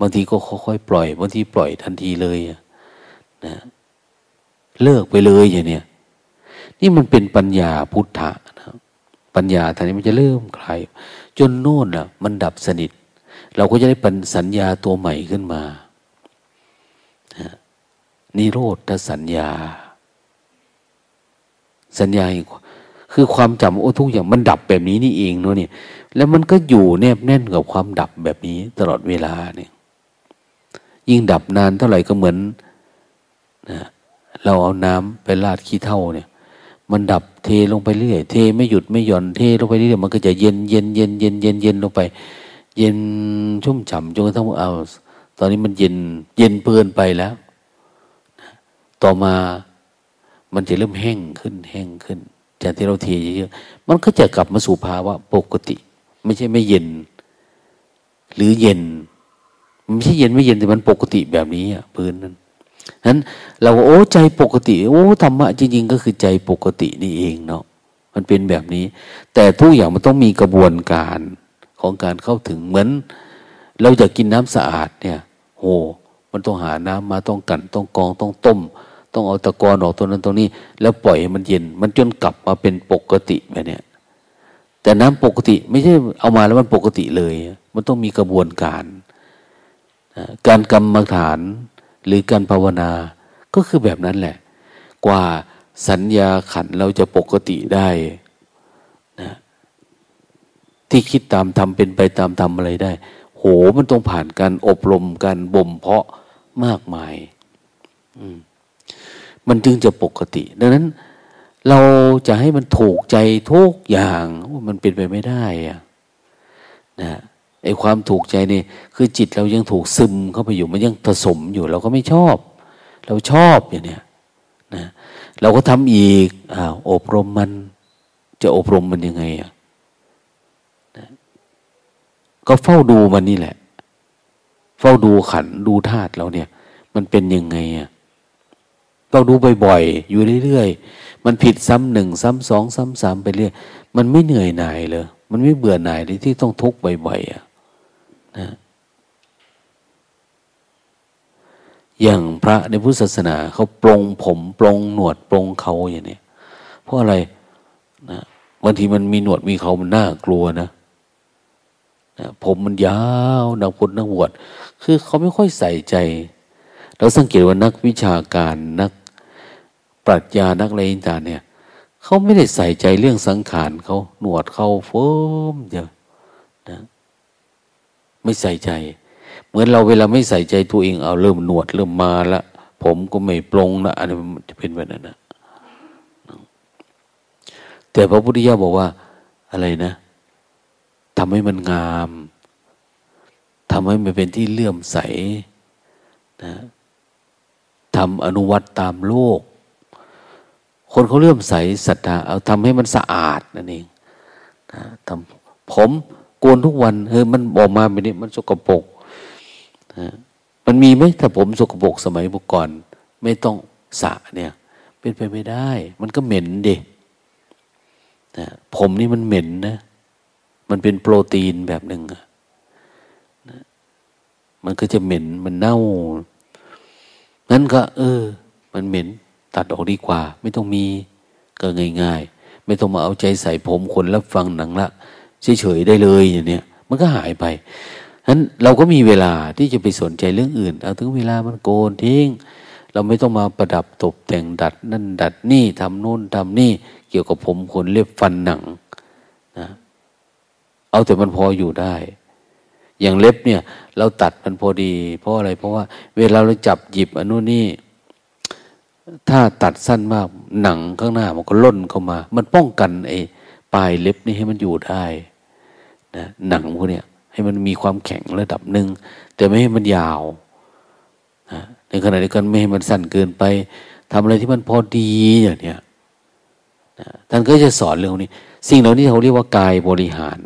บางทีก็ค่อยๆปล่อยบางทีปล่อยทันทีเลยนะเลิกไปเลยอย่างเนี้ยนี่มันเป็นปัญญาพุทธะนะปัญญาทางนี้มันจะเริ่มคลายจนโน่นอะ มันดับสนิท เราก็จะได้ปัญสัญญาตัวใหม่ขึ้นมา นิโรธสัญญา สัญญาคือความจำโอ้ทุกอย่างมันดับแบบนี้นี่เองเนาะเนี่ย แล้วมันก็อยู่แนบแน่นกับความดับแบบนี้ตลอดเวลาเนี่ย ยิ่งดับนานเท่าไหร่ก็เหมือนนะเราเอาน้ำไปลาดขี้เท่าเนี่ย มันดับเทลงไปเรื่อยเทไม่หยุดไม่หย่อนเทลงไปเรื่อยมันก็จะเย็นเย็นเย็นเย็นเย็นเย็นลงไป เย็นชุ่มฉ่ำจนกระทั่งเอาตอนนี้มันเย็นเย็นเปินไปแล้ว ต่อมามันจะเริ่มแห้งขึ้น แห้งขึ้นจากที่เราเทเยอะๆมันก็จะกลับมาสู่ภาวะปกติ ไม่ใช่ไม่เย็น หรือเย็นไม่ใช่เย็นไม่เย็นแต่มันปกติแบบนี้อะพื้นนั้นนั้นเราโอ้ใจปกติ โอ้ธรรมะจริง ๆ ก็คือใจปกตินี่เองเนาะมันเป็นแบบนี้ แต่ทุกอย่างมันต้องมีกระบวนการของการเข้าถึงเหมือน เราอยากกินน้ำสะอาดเนี่ย โห มันต้องหาน้ำมาต้องกันต้องกองต้องต้ม ต้องเอาตะกอนออกตัวนั้นตรงนี้ แล้วปล่อยให้มันเย็น มันจนกลับมาเป็นปกติแบบเนี้ยแต่น้ำปกติ ไม่ใช่เอามาแล้วมันปกติเลย มันต้องมีกระบวนการ การกรรมฐานหรือการภาวนาก็คือแบบนั้นแหละ กว่าสัญญาขันเราจะปกติได้นะที่คิดตามทำเป็นไปตามทำอะไรได้ โหมันต้องผ่านการอบรมการบ่มเพาะ มากมายมันจึงจะปกติ ดังนั้น เราจะให้มันถูกใจทุกอย่างมันเป็นไปไม่ได้อะนะไอ้ความถูกใจนี่คือจิตเรายังถูกซึมเข้าไปอยู่มันยังผสมอยู่ เราก็ไม่ชอบ เราชอบอย่างเนี้ยนะเราก็ทำอีกอ้าวอบรมมัน จะอบรมมันยังไงอะนะก็เฝ้าดูมันนี่แหละ เฝ้าดูขันดูธาตุเราเนี่ย มันเป็นยังไงอะเฝ้าดูบ่อยๆ อยู่เรื่อยๆ มันผิดซ้ำหนึ่งซ้ำสองซ้ำสามไปเรื่อย มันไม่เหนื่อยหน่ายเลย มันไม่เบื่อหน่ายเลยที่ต้องทุกข์บ่อยๆอะนะอย่างพระในพุทธศาสนาเขาปลงผมปลงหนวดปลงเขาอย่างนี้เพราะอะไรนะบางทีมันมีหนวดมีเขามันน่ากลัวนะนะผมมันยาวนักพุทธนักบวช คือเขาไม่ค่อยใส่ใจ เราสังเกตว่านักวิชาการนักปรัชญานักอะไรต่างเนี่ยเขาไม่ได้ใส่ใจเรื่องสังขารเขาหนวดเขาเฟิร์มเดียวนะไม่ใส่ใจ เหมือนเราเวลาไม่ใส่ใจตัวเองเอาเริ่มหนวดเริ่มมาละผมก็ไม่ปรงละอันนี้มันจะเป็นแบบนั้นนะแต่พระพุทธเจ้าบอกว่าอะไรนะทำให้มันงาม ทำให้มันเป็นที่เลื่อมใสนะทำอนุวัตตามโลก คนเขาเลื่อมใสศรัทธาเอาทำให้มันสะอาดนั่นเองนะทำผมโกนทุกวันเฮ้ยมันออกมาแบบนี้มันสกปรกนะมันมีไหมถ้าผมสกปรกสมัยบุกก่อน ไม่ต้องสระเนี่ย เป็นไปไม่ได้ มันก็เหม็นเดนะผมนี่มันเหม็นนะ มันเป็นโปรตีนแบบหนึ่งนะ มันก็จะเหม็นมันเน่างั้นก็ เออ มันเหม็น ตัดออกดีกว่า ไม่ต้องมีก็ง่ายๆ ไม่ต้องมาเอาใจใส่ผมคนรับฟังหนังละเฉยๆได้เลยอย่างเนี้ยมันก็หายไปนั้นเราก็มีเวลาที่จะไปสนใจเรื่องอื่น เอาถึงเวลามันโกนทิ้ง เราไม่ต้องมาประดับตกแต่งดัด นั่นดัดนี่ทำนู่นทำนี่ เกี่ยวกับผมขนเล็บฟันหนังนะเอาแต่มันพออยู่ได้ อย่างเล็บเนี่ย เราตัดมันพอดี เพราะอะไร เพราะว่า เวลาเราจับหยิบอนนู้นนี่ถ้าตัดสั้นมากหนังข้างหน้ามันก็ล่นเข้ามา มันป้องกันไอ้ปลายเล็บนี่ให้มันอยู่ได้นะหนังพวกเนี้ยให้มันมีความแข็งระดับหนึ่งแต่ไม่ให้มันยาวนะในขณะเดียวกันไม่ให้มันสั้นเกินไปทำอะไรที่มันพอดีอย่างเนี้ยนะท่านก็จะสอนเรื่องนี้ สิ่งเหล่านี้เขาเรียกว่ากายบริหาร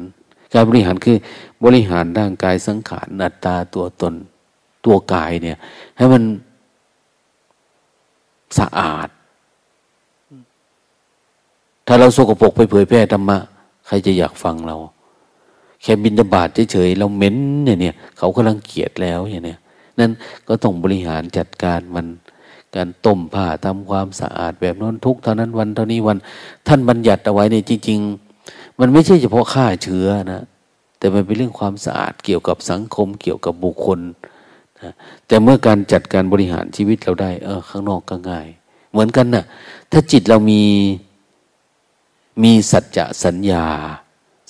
การบริหารคือบริหารร่างกายสังขารอัตตาตัวตนตัวกายเนี่ย ให้มันสะอาด ถ้าเราสกปรกไปเผยแพร่ธรรมะใครจะอยากฟังเรา แค่บินบาตเฉยๆเราเม็นเนี่ยเนี่ยเขากำลังเกลียดแล้วอย่างเนี้ยนั่นก็ต้องบริหารจัดการมันการต้มผ้าทำความสะอาดแบบนั้นทุกเท่านั้นวันเท่านี้วัน ท่านบัญญัติเอาไว้เนี่ยจริง ๆ มันไม่ใช่เฉพาะฆ่าเชื้อนะ แต่มันเป็นเรื่องความสะอาดเกี่ยวกับสังคมเกี่ยวกับบุคคลนะแต่เมื่อการจัดการบริหารชีวิตเราได้ เออ ข้างนอกก็ง่าย เหมือนกันนะ่ะ ถ้าจิตเรามีมีสัจจะสัญญา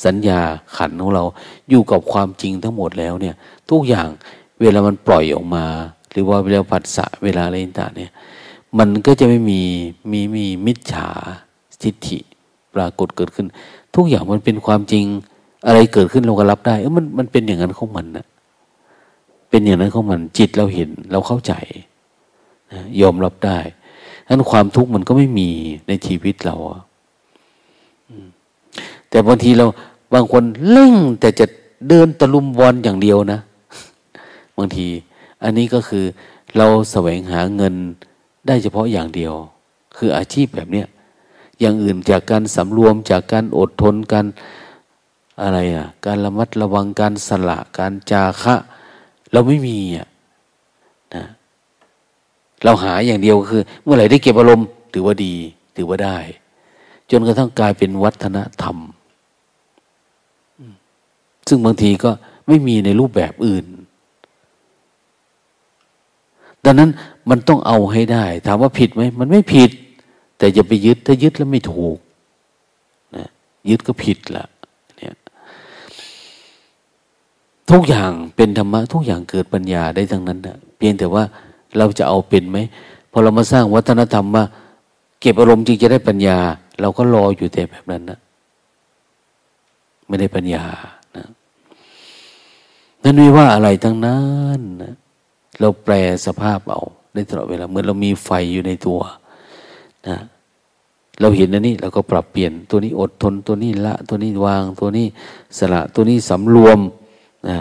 สัญญาขันของเราอยู่กับความจริงทั้งหมดแล้วเนี่ย ทุกอย่างเวลามันปล่อยออกมา หรือว่าเวลาผัสสะเวลาอะไรต่างเนี่ย มันก็จะไม่มีมีมีมิจฉาทิฏฐิปรากฏเกิดขึ้น ทุกอย่างมันเป็นความจริง อะไรเกิดขึ้นเราก็รับได้เออมันมันเป็นอย่างนั้นของมันนะเป็นอย่างนั้นของมันจิตเราเห็นเราเข้าใจนะยอมรับได้นั้นความทุกข์มันก็ไม่มีในชีวิตเราแต่บางทีเราบางคนเล่งแต่จะเดินตะลุมบอลอย่างเดียวนะ บางที อันนี้ก็คือเราแสวงหาเงินได้เฉพาะอย่างเดียว คืออาชีพแบบเนี้ย อย่างอื่นจากการสำรวมจากการอดทนการอะไรอะ การระมัดระวังการสละการจาคะ เราไม่มีอะนะเราหาอย่างเดียวคือ เมื่อไหร่ได้เก็บอารมณ์ถือว่าดี ถือว่าได้ จนกระทั่งกลายเป็นวัฒนธรรม ซึ่งบางทีก็ไม่มีในรูปแบบอื่น ดังนั้นมันต้องเอาให้ได้ ถามว่าผิดไหม มันไม่ผิด แต่อย่าไปยึดถ้ายึดแล้วไม่ถูกนะยึดก็ผิดละเนี่ยทุกอย่างเป็นธรรมะ ทุกอย่างเกิดปัญญาได้ทั้งนั้นนะเพียงแต่ว่าเราจะเอาเป็นไหมพอเรามาสร้างวัฒนธรรมว่าเก็บอารมณ์จึงจะได้ปัญญา เราก็รออยู่แต่แบบนั้นนะไม่ได้ปัญญานะนั่นไม่ว่าอะไรทั้งนั้นนะเราแปลสภาพเอาได้ตลอดเวลาเหมือนเรามีไฟอยู่ในตัวนะ เราเห็นอันนี้เราก็ปรับเปลี่ยนตัวนี้อดทนตัวนี้ละตัวนี้วางตัวนี้สละตัวนี้สำรวมนะ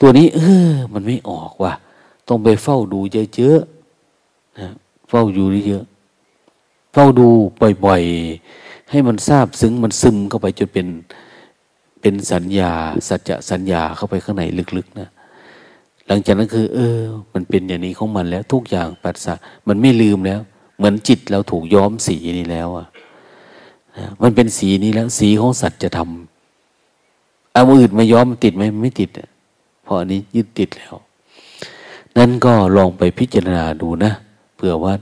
ตัวนี้ เออ มันไม่ออกว่ะต้องไปเฝ้าดูเยอะๆนะเฝ้าอยู่เยอะเฝ้าดูบ่อยๆ ให้มันทราบซึ้งมันซึมเข้าไปจนเป็นเป็นสัญญา สัจจะสัญญาเข้าไปข้างในลึกๆนะหลังจากนั้นคือ เออ มันเป็นอย่างนี้ของมันแล้ว ทุกอย่างปัสสะมันไม่ลืมแล้ว เหมือนจิตเราถูกย้อมสีนี้แล้วอะ มันเป็นสีนี้แล้ว สีของสัตว์จะทำเอาอื่นมาย้อมติดไหมไม่ติดเพราะอันนี้ยึดติดแล้ว นั่นก็ลองไปพิจารณาดูนะเผื่อว่า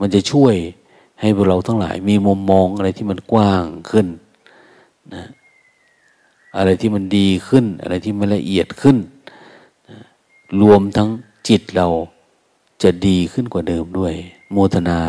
มันจะช่วยให้พวกเราทั้งหลาย มีมุมมองอะไรที่มันกว้างขึ้นนะอะไรที่มันดีขึ้น อะไรที่มันละเอียดขึ้นนะรวมทั้งจิตเราจะดีขึ้นกว่าเดิมด้วย โมทนา